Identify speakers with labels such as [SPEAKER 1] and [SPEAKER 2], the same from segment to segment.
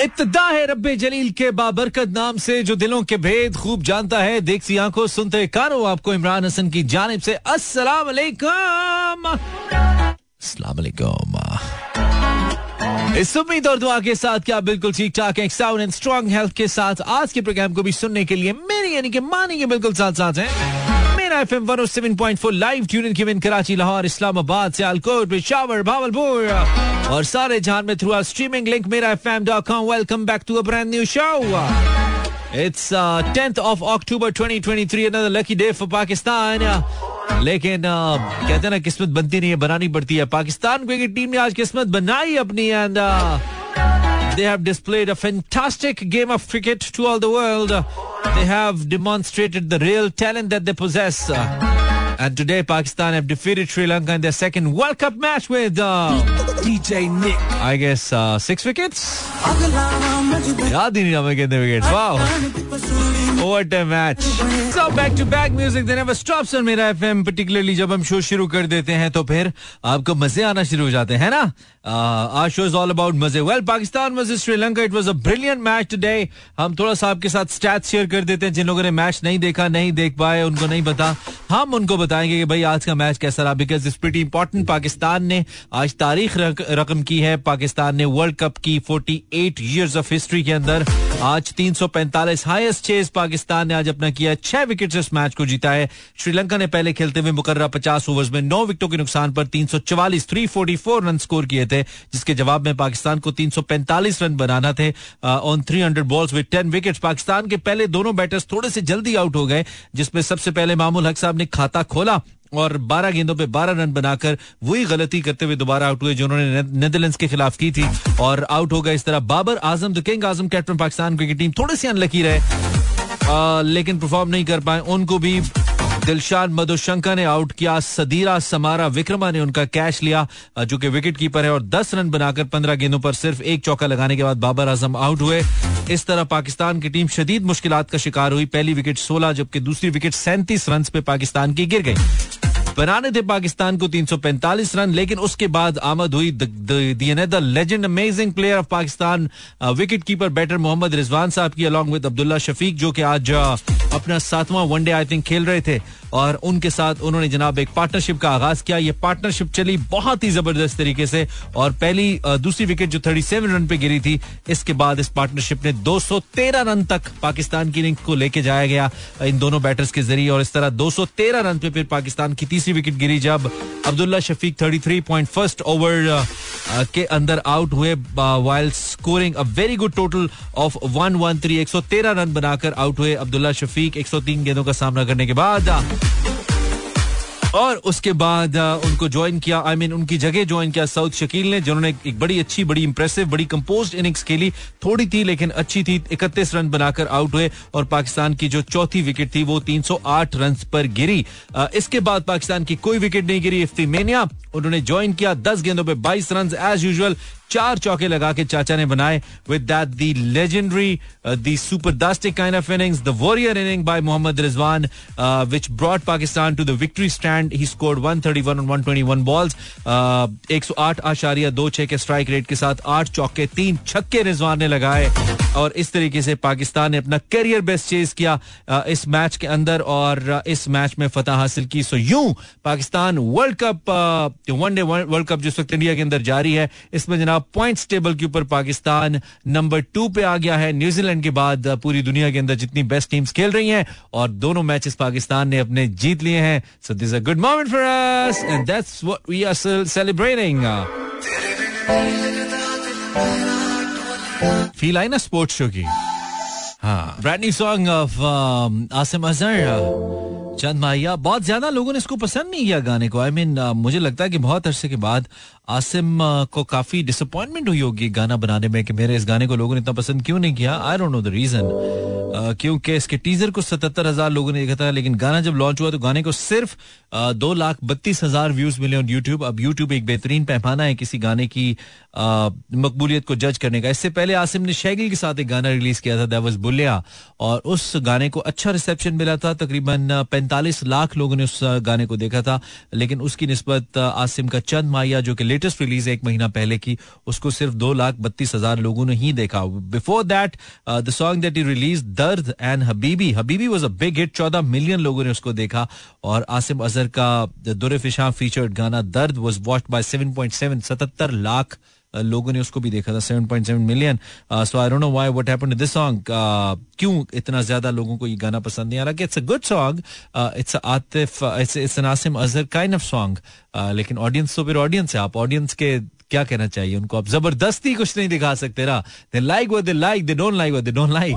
[SPEAKER 1] इब्तदा है रब्बे जलील के बाबरकत नाम से, जो दिलों के भेद खूब जानता है। देखती आँखों, सुनते कानो, आपको इमरान हसन की जानब से। अस्सलाम वालेकुम अस्सलाम वालेकुम इस उम्मीद और दुआ के साथ क्या बिल्कुल ठीक ठाक है साउंड एंड स्ट्रॉन्ग हेल्थ के साथ। आज के प्रोग्राम को भी सुनने के लिए मेरी यानी कि मानी के बिल्कुल साथ साथ है। लाहौर इस्लामाबाद सियालकोट पिशावर भावलपुर और सारे में through our streaming link Mera F M dot com welcome back to brand new show it's tenth of October 2023 another lucky day for Pakistan लेकिन uh, कहते हैं ना किस्मत बनती नहीं है बनानी पड़ती है। पाकिस्तान क्रिकेट टीम ने आज किस्मत बनाई अपनी and they have displayed a fantastic game of cricket to all the world. They have demonstrated the real talent that they possess. And today, Pakistan have defeated Sri Lanka in their second World Cup match with uh, DJ Nick. I guess uh, six wickets. याद ही नहीं हमें कितने wicket वाह What a match. So back to back music they never stops on Mera FM particularly जब हम show शुरू कर देते हैं तो फिर आपको मज़े आना शुरू हो जाते हैं ना? आज शो इज़ ऑल अबाउट मज़े। Well Pakistan versus Sri Lanka it was a brilliant match today हम थोड़ा सा आपके साथ स्टैट्स शेयर कर देते हैं जिन लोगों ने मैच नहीं देखा नहीं देख पाए उनको नहीं पता। हम उनको बताएँगे कि भाई आज का मैच कैसा रहा because it's pretty important Pakistan ने आज तारीख रक, रकम की है। पाकिस्तान ने वर्ल्ड कप की 48 इयर्स ऑफ़ हिस्ट्री के अंदर आज 345 हाईएस्ट चेस पाकिस्तान ने आज अपना किया छह विकेट से इस मैच को जीता है। श्रीलंका ने पहले खेलते हुए मुकर्रा पचास ओवर्स में नौ विकेटों के नुकसान पर तीन सौ चवालीस three forty four run score किए थे, जिसके जवाब में पाकिस्तान को तीन सौ पैंतालीस रन बनाना थे on three hundred balls with ten wicket Pakistan के पहले दोनों बैटर्स थोड़े से जल्दी आउट हो गए, जिसमें सबसे पहले मामूल हक साहब ने खाता खोला और 12 गेंदों पे 12 रन बनाकर वही गलती करते हुए दोबारा आउट हुए जो उन्होंने नेदरलैंड्स के खिलाफ की थी। और आउट हो गए इस तरह Babar Azam the king Azam, captain Pakistan cricket team थोड़े से अनलकी रहे। लेकिन परफॉर्म नहीं कर पाए। उनको भी दिलशान मधुशंकर ने आउट किया। सदीरा समारा विक्रमा ने उनका कैश लिया जो कि विकेट कीपर है, और 10 रन बनाकर 15 गेंदों पर सिर्फ़ एक चौका लगाने के बाद बाबर आज़म आउट हुए। इस तरह पाकिस्तान की टीम शदीद मुश्किल का शिकार हुई। पहली विकेट 16 जबकि दूसरी विकेट सैंतीस रन पे पाकिस्तान की गिर गई। बनाने थे पाकिस्तान को 345 रन, लेकिन उसके बाद आमद हुई the legend amazing player of Pakistan wicket keeper batter Mohammad Rizwan sahab की अलॉन्ग विद अब्दुल्ला शफीक, जो कि आज अपना सातवां वनडे आई थिंक खेल रहे थे। और उनके साथ उन्होंने जनाब एक पार्टनरशिप का आगाज़ किया। ये पार्टनरशिप चली बहुत ही ज़बरदस्त तरीके से और पहली दूसरी विकेट जो 37 रन पे गिरी थी, इसके बाद इस पार्टनरशिप ने 213 रन तक पाकिस्तान की इनिंग्स को लेके जाया गया, इन दोनों बैटर्स के ज़रिए। और इस तरह 213 रन पे फिर पाकिस्तान की तीसरी विकेट गिरी जब Abdullah Shafique 33 point first over के अंदर आउट हुए while scoring a very good total of one one three एक सौ तेरह रन बनाकर आउट हुए अब्दुल्ला शफीक। एक सौ तीन गेंदों का सामना करने के बाद और उसके बाद उनको ज्वाइन किया आई I मीन mean, उनकी जगह ज्वाइन किया साउथ शकील ने जिन्होंने एक बड़ी अच्छी बड़ी इंप्रेसिव बड़ी कंपोज इनिंग्स खेली। थोड़ी थी लेकिन अच्छी थी। इकतीस रन बनाकर आउट हुए और पाकिस्तान की जो चौथी विकेट थी वो 308 रन पर गिरी। इसके बाद पाकिस्तान की कोई विकेट नहीं गिरी इफ्ती मेनिया उन्होंने ज्वाइन किया दस गेंदों पर बाईस रन एज यूजुअल चार चौके लगा के चाचा ने बनाए। With that the legendary the supertastic kind of innings the warrior inning by Mohammad Rizwan which brought Pakistan to the victory stand he scored 131 on 121 balls 108 आशारिया, दो छह के स्ट्राइक रेट के साथ आठ चौके, तीन छक्के रिजवान ने लगाए। और इस तरीके से पाकिस्तान ने अपना करियर बेस्ट चेज किया इस मैच के अंदर और इस मैच में फतह हासिल की। सो यूँ Pakistan world cup one day world cup जिस वक्त इंडिया के अंदर जारी है, इसमें जनाब पॉइंट्स टेबल के ऊपर पाकिस्तान नंबर टू पे आ गया है। न्यूजीलैंड के बाद पूरी दुनिया के अंदर जितनी बेस्ट टीम्स खेल रही हैं और दोनों मैचेस पाकिस्तान ने अपने जीत लिए हैं। So this a good moment for us and that's what we are celebrating feel I ना स्पोर्ट्स शो की हाँ brand new song of Asim Azhar Chand Mahiya बहुत ज़्यादा लोगों ने इसको पसंद नहीं किया गाने को I I mean mean, uh, मुझे लगता है कि बहुत अरसे के बाद आसिम को काफ़ी डिसअपॉइंटमेंट हुई होगी गाना बनाने में कि मेरे इस गाने को लोगों ने इतना पसंद क्यों नहीं किया? I don't know the reason क्योंकि इसके टीजर को सतहत्तर हज़ार लोगों ने देखा था, लेकिन गाना जब लॉन्च हुआ तो गाने को सिर्फ़ दो लाख बत्तीस हज़ार व्यूज़ मिले ऑन यूट्यूब अब यूट्यूब एक बेहतरीन पैमाना है किसी गाने की मकबूलियत को जज करने का। इससे पहले आसिम ने शैगिल के साथ एक गाना रिलीज़ किया था दैवज बुलिया और उस गाने को अच्छा रिसेप्शन मिला था। तकरीबन पैंतालीस लाख लोगों ने उस गाने को देखा था, लेकिन उसकी नस्बत आसिम का चंद माया जो कि लेटेस्ट रिलीज़ एक महीना पहले की, उसको सिर्फ़ दो लाख बत्तीस हज़ार लोगों ने ही देखा। Before that the song that you release Dard and Habibi Habibi was a big hit चौदह मिलियन लोगों ने उसको देखा। और आसिम अजहर का दुरफिशा फीचर्ड गाना, Dard was watch by seven point seven सतहत्तर लाख लोगों ने उसको भी देखा था 7.7 million so I don't know why what happened to this song क्यों इतना ज़्यादा लोगों को ये गाना पसंद नहीं आ रहा? It's a good song it's Atif it's an Asim Azhar kind of song लेकिन ऑडियंस तो फिर ऑडियंस है, आप ऑडियंस के क्या कहना चाहिए? उनको आप ज़बरदस्ती कुछ नहीं दिखा सकते ना। They like what they like they don't like what they don't like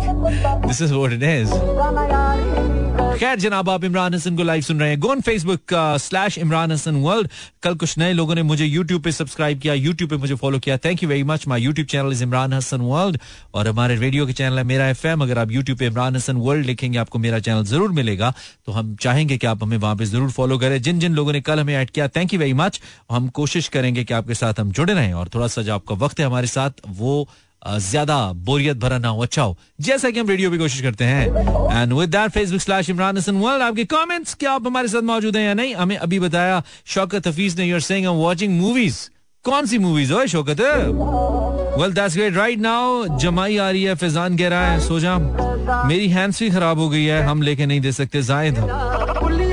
[SPEAKER 1] this is what it is खैर जनाब आप इमरान हसन को लाइव सुन रहे हैं go on Facebook slash Imran Hasan world कल कुछ नए लोगों ने मुझे यूट्यूब पे सब्सक्राइब किया यूट्यूब पे मुझे फॉलो किया thank you very much my YouTube channel is Imran Hasan world और हमारे रेडियो के चैनल है मेरा एफएम अगर आप यूट्यूब पे इमरान हसन वर्ल्ड लिखेंगे आपको मेरा चैनल ज़रूर मिलेगा तो हम चाहेंगे कि आप हमें वहाँ पे ज़रूर फॉलो करें जिन जिन लोगों ने कल हमें ऐड किया थैंक यू वेरी मच हम कोशिश करेंगे कि आपके साथ हम जुड़े रहें और थोड़ा सा जो आपका वक्त है हमारे साथ वो ज़्यादा बोरियत भरा ना हो। अच्छा हो। जैसा कि हम रेडियो भी कोशिश करते हैं। And with that Facebook slash Imran Hasan world आपके कमेंट्स क्या आप हमारे साथ मौजूद हैं या नहीं? हमें अभी बताया, शौकत हफीज ने your saying I am watching movies कौन सी मूवीज़ हो Shaukat? Well that's great right now जमाई आ रही है, फिजान कह रहा है, सो जा। मेरी हैंड्स भी खराब हो गई है, हम लेके नहीं दे सकते, जायद।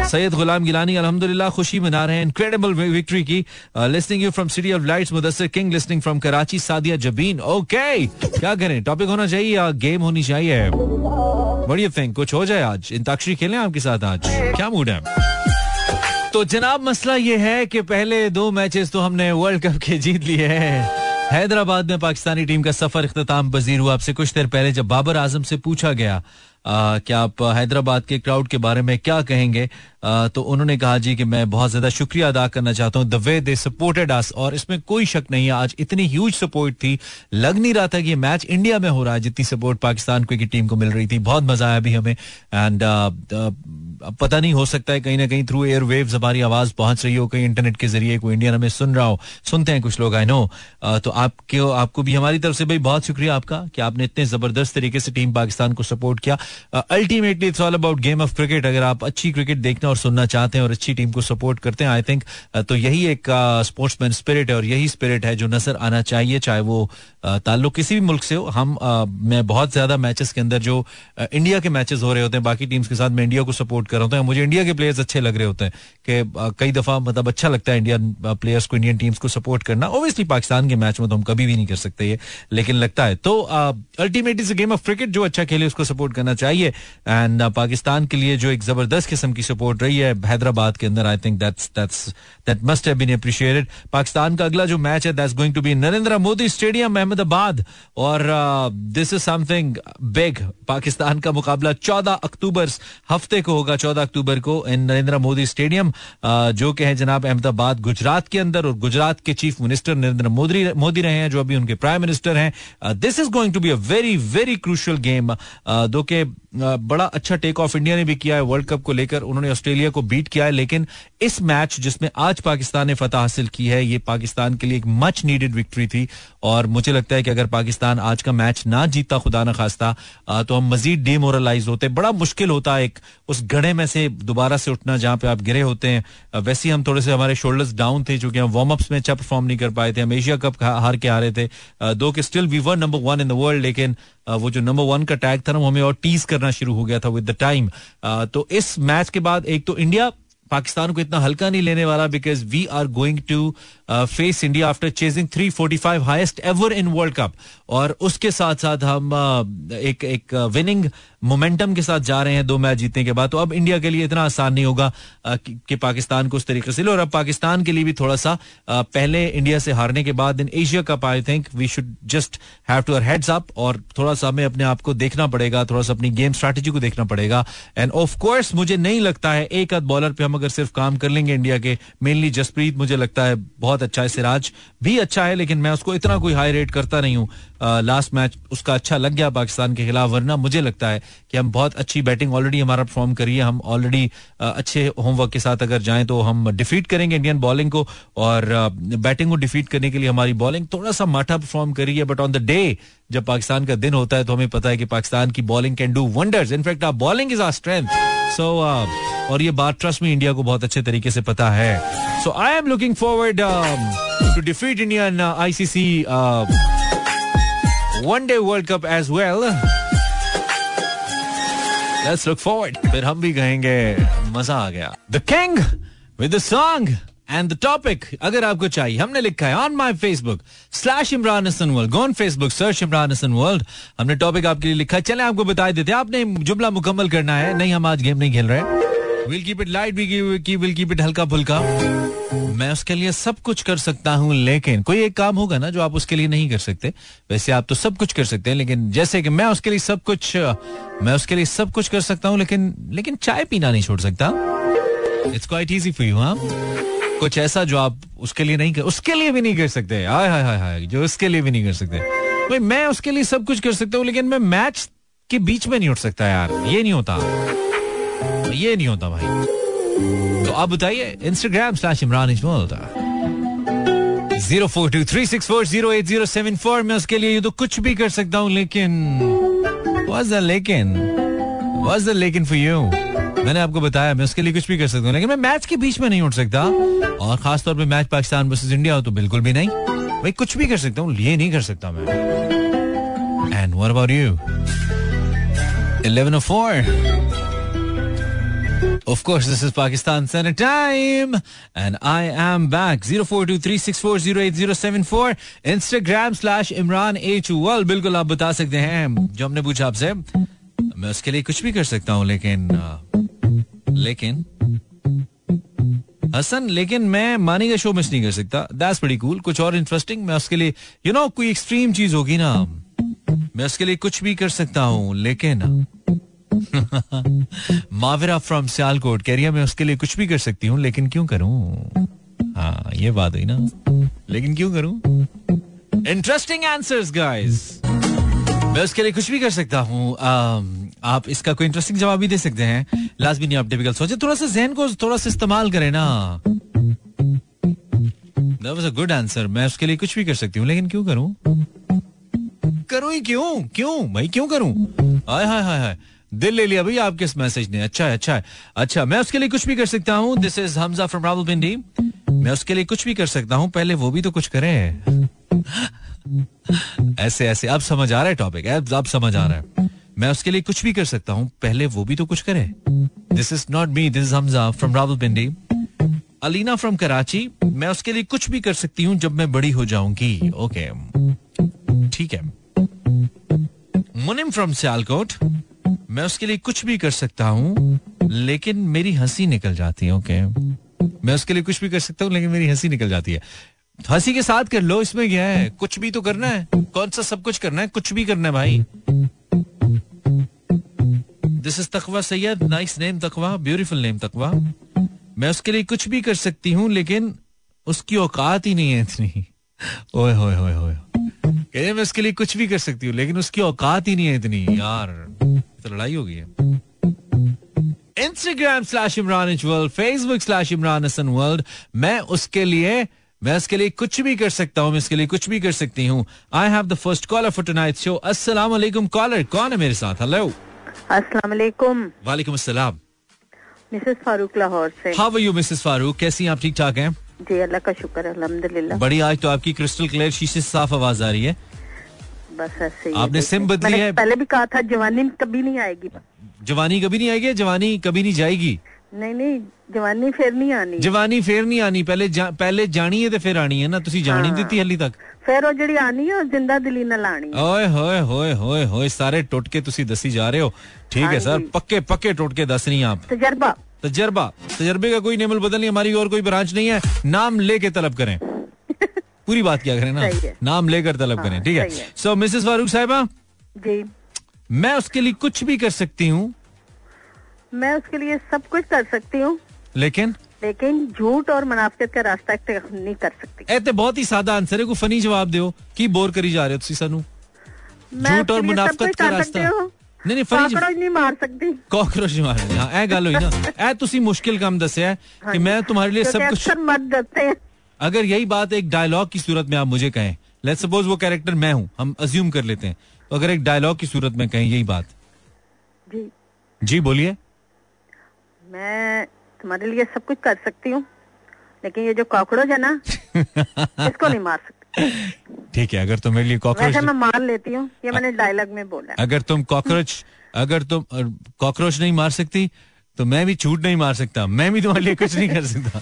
[SPEAKER 1] सैयद गुलाम गिलानी अल्हम्दुलिल्लाह खुशी मना रहे हैं। इनक्रेडिबल विक्ट्री की listening you from city of lights Mudassir king listening from Karachi Sadia Jabeen okay क्या करें? टॉपिक होना चाहिए या गेम होनी चाहिए? व्हाट यू थिंक कुछ हो जाए आज? इंताक्षरी खेलें आपके साथ आज? क्या मूड है? तो जनाब मसला ये है कि पहले दो मैचेस तो हमने वर्ल्ड कप के जीत लिए हैं। हैदराबाद में पाकिस्तानी टीम का सफ़र अख्ताम पजीर हुआ। आपसे कुछ देर पहले जब बाबर आज़म से पूछा गया आ, क्या आप हैदराबाद के क्राउड के बारे में क्या कहेंगे? तो उन्होंने कहा जी कि मैं बहुत ज़्यादा शुक्रिया अदा करना चाहता हूँ। The way they supported us और इसमें कोई शक नहीं है, आज इतनी ह्यूज सपोर्ट थी। लग नहीं रहा था कि ये मैच इंडिया में हो रहा है, जितनी सपोर्ट पाकिस्तान क्रिकेट टीम को मिल रही थी। बहुत मज़ा आया भी हमें। एंड पता नहीं, हो सकता है कहीं ना कहीं थ्रू एयर वेव हमारी आवाज़ पहुँच रही हो, कहीं इंटरनेट के ज़रिए, कोई इंडियन हमें सुन रहा हो। सुनते हैं कुछ लोग आई नो तो आपके आपको भी हमारी तरफ़ से भाई बहुत शुक्रिया आपका, कि आपने इतने ज़बरदस्त तरीके से टीम पाकिस्तान को सपोर्ट किया। Ultimately it's all about game of cricket अगर आप अच्छी क्रिकेट देखना और सुनना चाहते हैं और अच्छी टीम को सपोर्ट करते हैं। आई थिंक तो यही एक स्पोर्ट्समैन स्पिरिट है और यही स्पिरिट है जो नज़र आना चाहिए, चाहे वो ताल्लुक किसी भी मुल्क से हो। हम मैं बहुत ज़्यादा मैचेस के अंदर जो इंडिया के मैचेस हो रहे होते हैं, बाकी टीम्स के साथ मैं इंडिया को सपोर्ट कर रहा हूँ। मुझे इंडिया के प्लेयर्स अच्छे लग रहे होते हैं कि कई दफ़ा मतलब अच्छा लगता है इंडियन प्लेयर्स को इंडियन टीम्स को सपोर्ट करना। ओबियसली पाकिस्तान के मैच में तो हम कभी भी नहीं कर सकते ये, लेकिन लगता है। तो अल्टीमेटली गेम ऑफ़ क्रिकेट जो अच्छा खेले उसको सपोर्ट करना चाहिए। एंड पाकिस्तान के लिए जो एक ज़बरदस्त किस्म की सपोर्ट रही है हैदराबाद के अंदर I think that's that's that must have been appreciated Pakistan का अगला जो मैच है that's going to be Narendra Modi stadium, Ahmedabad. और this is something big Pakistan का मुकाबला 14 अक्टूबर हफ़्ते को होगा 14 अक्टूबर को इन नरेंद्र मोदी स्टेडियम जो कि है जनाब अहमदाबाद, गुजरात के अंदर. और गुजरात के चीफ मिनिस्टर नरेंद्र मोदी मोदी रहे हैं, जो अभी उनके प्राइम मिनिस्टर हैं. This is going to be a very very crucial game दो के बड़ा अच्छा टेक ऑफ़ इंडिया ने भी किया है वर्ल्ड कप को लेकर। उन्होंने ऑस्ट्रेलिया को बीट किया है, लेकिन इस मैच जिसमें आज पाकिस्तान ने फतह हासिल की है, ये पाकिस्तान के लिए एक मच नीडेड विक्ट्री थी। और मुझे लगता है कि अगर पाकिस्तान आज का मैच ना जीता खुदा न खास्ता तो हम मजीद डिमोरलाइज होते बड़ा मुश्किल होता है एक, उस गढ़े में से दोबारा से उठना जहाँ पे आप गिरे होते हैं। वैसे ही हम थोड़े से हमारे शोल्डर्स डाउन थे, चूँकि हम वार्म अप्स में अच्छा परफॉर्म नहीं कर पाए थे, हम एशिया कप हार के हारे थे। दो के still we were number one in the world लेकिन वो जो नंबर वन का टैग था ना, वो हमें और टीज करना शुरू हो गया था विद द टाइम तो इस मैच के बाद एक तो इंडिया पाकिस्तान को इतना हल्का नहीं लेने वाला because we are going to face India after chasing 345 highest ever in world cup और उसके साथ साथ हम uh, एक एक विनिंग uh, मोमेंटम के साथ जा रहे हैं दो मैच जीतने के बाद। तो अब इंडिया के लिए इतना आसान नहीं होगा uh, कि, पाकिस्तान को उस तरीके से और अब पाकिस्तान के लिए भी थोड़ा सा पहले इंडिया से हारने के बाद in Asia cup I think we should just have to our heads up और थोड़ा सा हमें अपने आप को देखना पड़ेगा थोड़ा सा अपनी गेम स्ट्रैटेजी को देखना पड़ेगा। एंड ऑफ़ कोर्स मुझे नहीं लगता है एक आध बॉलर पे हम अगर सिर्फ़ काम कर लेंगे इंडिया के मेनली जसप्रीत, मुझे लगता है बहुत अच्छा है, सिराज भी अच्छा है, लेकिन मैं उसको इतना कोई हाई रेट करता नहीं हूँ। लास्ट मैच उसका अच्छा लग गया पाकिस्तान के खिलाफ, वरना मुझे लगता है कि हम बहुत अच्छी बैटिंग ऑलरेडी हमारा परफॉर्म करिए। हम ऑलरेडी अच्छे होमवर्क के साथ अगर जाएँ तो हम डिफीट करेंगे इंडियन बॉलिंग को और बैटिंग को डिफीट करने के लिए हमारी बॉलिंग थोड़ा सा माठा परफॉर्म करिए। बट ऑन द डे जब पाकिस्तान का दिन होता है तो हमें पता है कि पाकिस्तान की bowling can do wonders in fact our bowling is our strength so और ये बात ट्रस्ट में इंडिया को बहुत अच्छे तरीके से पता है। So I am looking forward to defeat India in ICC one day world cup as well let's look forward फिर हम भी कहेंगे, मज़ा आ गया। The king with the song and the topic अगर आपको चाहिए। हमने लिखा है on my Facebook slash Imran Hasan world go on Facebook search Imran Hasan world हमने टॉपिक आपके लिए लिखा है। चले, आपको बता देते आपने जुमला मुकम्मल करना है। नहीं, हम आज गेम नहीं खेल रहे। Will keep it light will keep it हल्का फुल्का। मैं उसके लिए सब कुछ कर सकता हूँ, लेकिन कोई एक काम होगा ना जो आप उसके लिए नहीं कर सकते। वैसे आप तो सब कुछ कर सकते हैं, लेकिन जैसे कि मैं उसके लिए सब कुछ, मैं उसके लिए सब कुछ कर सकता हूँ, लेकिन लेकिन चाय पीना नहीं छोड़ सकता। It's quite easy for you हाँ? कुछ ऐसा जो आप उसके लिए नहीं कर, उसके लिए भी नहीं कर सकते। हाय हाय हाय हाय, जो उसके लिए भी नहीं कर सकते। भाई, मैं उसके लिए सब कुछ कर सकता हूँ, लेकिन मैं मैच के बीच में नहीं उठ सकता यार, ये नहीं होता। ये नहीं होता भाई। तो आप बताइए Instagram slash Imran Ijmal zero four two three six four zero eight zero seven four मैं उसके लिए तो कुछ भी कर सकता हूँ, लेकिन वॉज़ द लेकिन वॉज़ द लेकिन फॉर यू मैंने आपको बताया, मैं उसके लिए कुछ भी कर सकता हूँ, लेकिन मैं मैच के बीच में नहीं उठ सकता। और खासतौर पे मैच पाकिस्तान वर्सेस इंडिया हो तो बिल्कुल भी नहीं। भाई, कुछ भी कर सकता हूँ, ये नहीं कर सकता मैं। And what about you 11 4 Of course, this is Pakistan Center Time, and I am back. Zero four two three six four zero eight zero seven four. Instagram slash Imran H Well, बिल्कुल आप बता सकते हैं जो हमने पूछा आपसे। मैं उसके लिए कुछ भी कर सकता हूँ लेकिन लेकिन हसन लेकिन मैं मानी का शो मिस नहीं कर सकता। दैट्स बड़ी कूल कुछ और इंटरेस्टिंग मैं उसके लिए यू you नो know, कोई एक्सट्रीम चीज़ होगी ना। मैं उसके लिए कुछ भी कर सकता हूँ लेकिन माविरा फ्रॉम सियालकोट, कह रही है, मैं उसके लिए कुछ भी कर सकती हूँ, लेकिन क्यों करूँ? हाँ ये बात हुई ना। लेकिन क्यों करूँ? इंटरेस्टिंग आंसर्स गाइस मैं उसके लिए कुछ भी कर सकता हूँ। आप इसका कोई इंटरेस्टिंग जवाब भी दे सकते हैं। भी नहीं आप टिपिकल सोचे, थोड़ा सा जहन को थोड़ा सा इस्तेमाल करें ना। That was a good answer. मैं उसके लिए कुछ भी कर सकती हूँ, लेकिन क्यों करूँ? करूँ ही क्यों? क्यों? भाई क्यों करूँ? हाय हाय हाय। दिल ले लिया, भाई आपके इस मैसेज ने? अच्छा है अच्छा है। अच्छा मैं उसके लिए कुछ भी कर सकता हूँ। This is Hamza from Rawalpindi मैं उसके लिए कुछ भी कर सकता हूँ, पहले वो भी तो कुछ करे। ऐसे ऐसे। अब समझ आ रहा है टॉपिक अब समझ आ रहा है। मैं उसके लिए कुछ भी कर सकता हूँ, पहले वो भी तो कुछ करे। This is not me this Hamza from Rawalpindi Alina from Karachi मैं उसके लिए कुछ भी कर सकती हूँ, जब मैं बड़ी हो जाऊँगी। ओके ठीक है। मुनिम फ्रॉम सियालकोट मैं उसके लिए कुछ भी कर सकता हूँ, लेकिन मेरी हँसी निकल जाती है ओके मैं उसके लिए कुछ भी कर सकता हूँ, लेकिन मेरी हँसी निकल जाती है। हँसी के साथ कर लो, इसमें क्या है? कुछ भी तो करना है। कौन सा सब कुछ करना है? कुछ भी करना है, भाई। This is Taqwa Syed nice name Taqwa beautiful name Taqwa मैं उसके लिए कुछ भी कर सकती हूँ, लेकिन उसकी औकात ही नहीं है इतनी। ओए, होए होए होए। कहते मैं उसके लिए कुछ भी कर सकती हूँ लेकिन उसकी औकात ही नहीं है इतनी यार। तो लड़ाई हो गई है. Instagram slash Imran world Facebook slash Imran Hasan world मैं उसके लिए मैं उसके लिए कुछ भी कर सकता हूँ मैं इसके लिए कुछ भी कर सकती हूँ। I have the first caller for tonight show अस्सलाम वालेकुम कॉलर कौन है मेरे साथ? हेलो
[SPEAKER 2] अस्सलाम वालेकुम।
[SPEAKER 1] वालेकुम अस्सलाम।
[SPEAKER 2] मिसेस फारूक लाहौर से।
[SPEAKER 1] How are you Mrs Farooq? कैसी आप? ठीक ठाक हैं?
[SPEAKER 2] जी अल्लाह का शुक्र अल्हम्दुलिल्लाह
[SPEAKER 1] बड़ी आज तो आपकी क्रिस्टल क्लियर शीशे साफ आवाज आ रही है
[SPEAKER 2] बस ऐसे ही
[SPEAKER 1] आपने सिम बदली है
[SPEAKER 2] पहले भी कहा था जवानी कभी नहीं आएगी
[SPEAKER 1] जवानी कभी नहीं आएगी जवानी कभी नहीं जाएगी
[SPEAKER 2] नहीं नहीं जवानी फिर नहीं आनी
[SPEAKER 1] जवानी फिर नहीं आनी पहले जा, पहले जानी है तो फिर आनी है ना ਤੁਸੀਂ ਜਾਣੀ ਦਿੱਤੀ ਹਲੀ ਤੱਕ
[SPEAKER 2] ਫਿਰ ਉਹ ਜਿਹੜੀ ਆਣੀ ਹੈ ਉਹ ਜ਼ਿੰਦਾ ਦਿਲੀ ਨਾਲ ਆਣੀ
[SPEAKER 1] ਓਏ ਹੋਏ ਹੋਏ ਹੋਏ ਹੋਏ ਸਾਰੇ ਟੁੱਟ ਕੇ ਤੁਸੀਂ ਦੱਸੀ ਜਾ ਰਹੇ ਹੋ ठीक है सर पक्के पक्के टोटके दस नहीं आप
[SPEAKER 2] तजर्बा
[SPEAKER 1] तजर्बा। तजर्बे का कोई नेमल बदल नहीं हमारी और कोई ब्रांच नहीं है। नाम लेके तलब करें। पूरी बात क्या करें ना? नाम लेकर तलब करें ठीक है? सो मिसेस फारूक साहिबा
[SPEAKER 2] जी।
[SPEAKER 1] मैं उसके लिए कुछ भी कर सकती हूँ।
[SPEAKER 2] मैं उसके लिए सब कुछ कर सकती हूँ।
[SPEAKER 1] लेकिन?
[SPEAKER 2] लेकिन झूठ और मुनाफिकत का रास्ता नहीं कर सकती।
[SPEAKER 1] ए ते बहुत ही सादा आंसर है को फनी जवाब दो की बोर करी जा रहे हो सानू। झूठ और मुनाफिकत का रास्ता। नहीं
[SPEAKER 2] मार सकती।
[SPEAKER 1] कॉकरोच नहीं मार हाँ ए गल हुई ना। ए तुसी मुश्किल काम दस्या है हाँ कि मैं तुम्हारे लिए सब कुछ
[SPEAKER 2] मत दसते हैं
[SPEAKER 1] अगर यही बात एक डायलॉग की सूरत में आप मुझे कहें लेट सपोज़ वो कैरेक्टर मैं हूँ हम अज्यूम कर लेते हैं। तो अगर एक डायलॉग की सूरत में कहें यही बात।
[SPEAKER 2] जी।
[SPEAKER 1] जी बोलिए।
[SPEAKER 2] मैं तुम्हारे लिए सब कुछ कर सकती हूँ लेकिन ये जो कॉकरोच है ना इसको नहीं मार सकती।
[SPEAKER 1] ठीक है अगर तुम मेरे लिए कॉकरोच
[SPEAKER 2] मैं मार लेती हूँ ये मैंने डायलॉग में बोला
[SPEAKER 1] अगर तुम कॉकरोच अगर तुम कॉकरोच नहीं मार सकती तो मैं भी छूट नहीं मार सकता मैं भी तुम्हारे लिए कुछ नहीं कर सकता।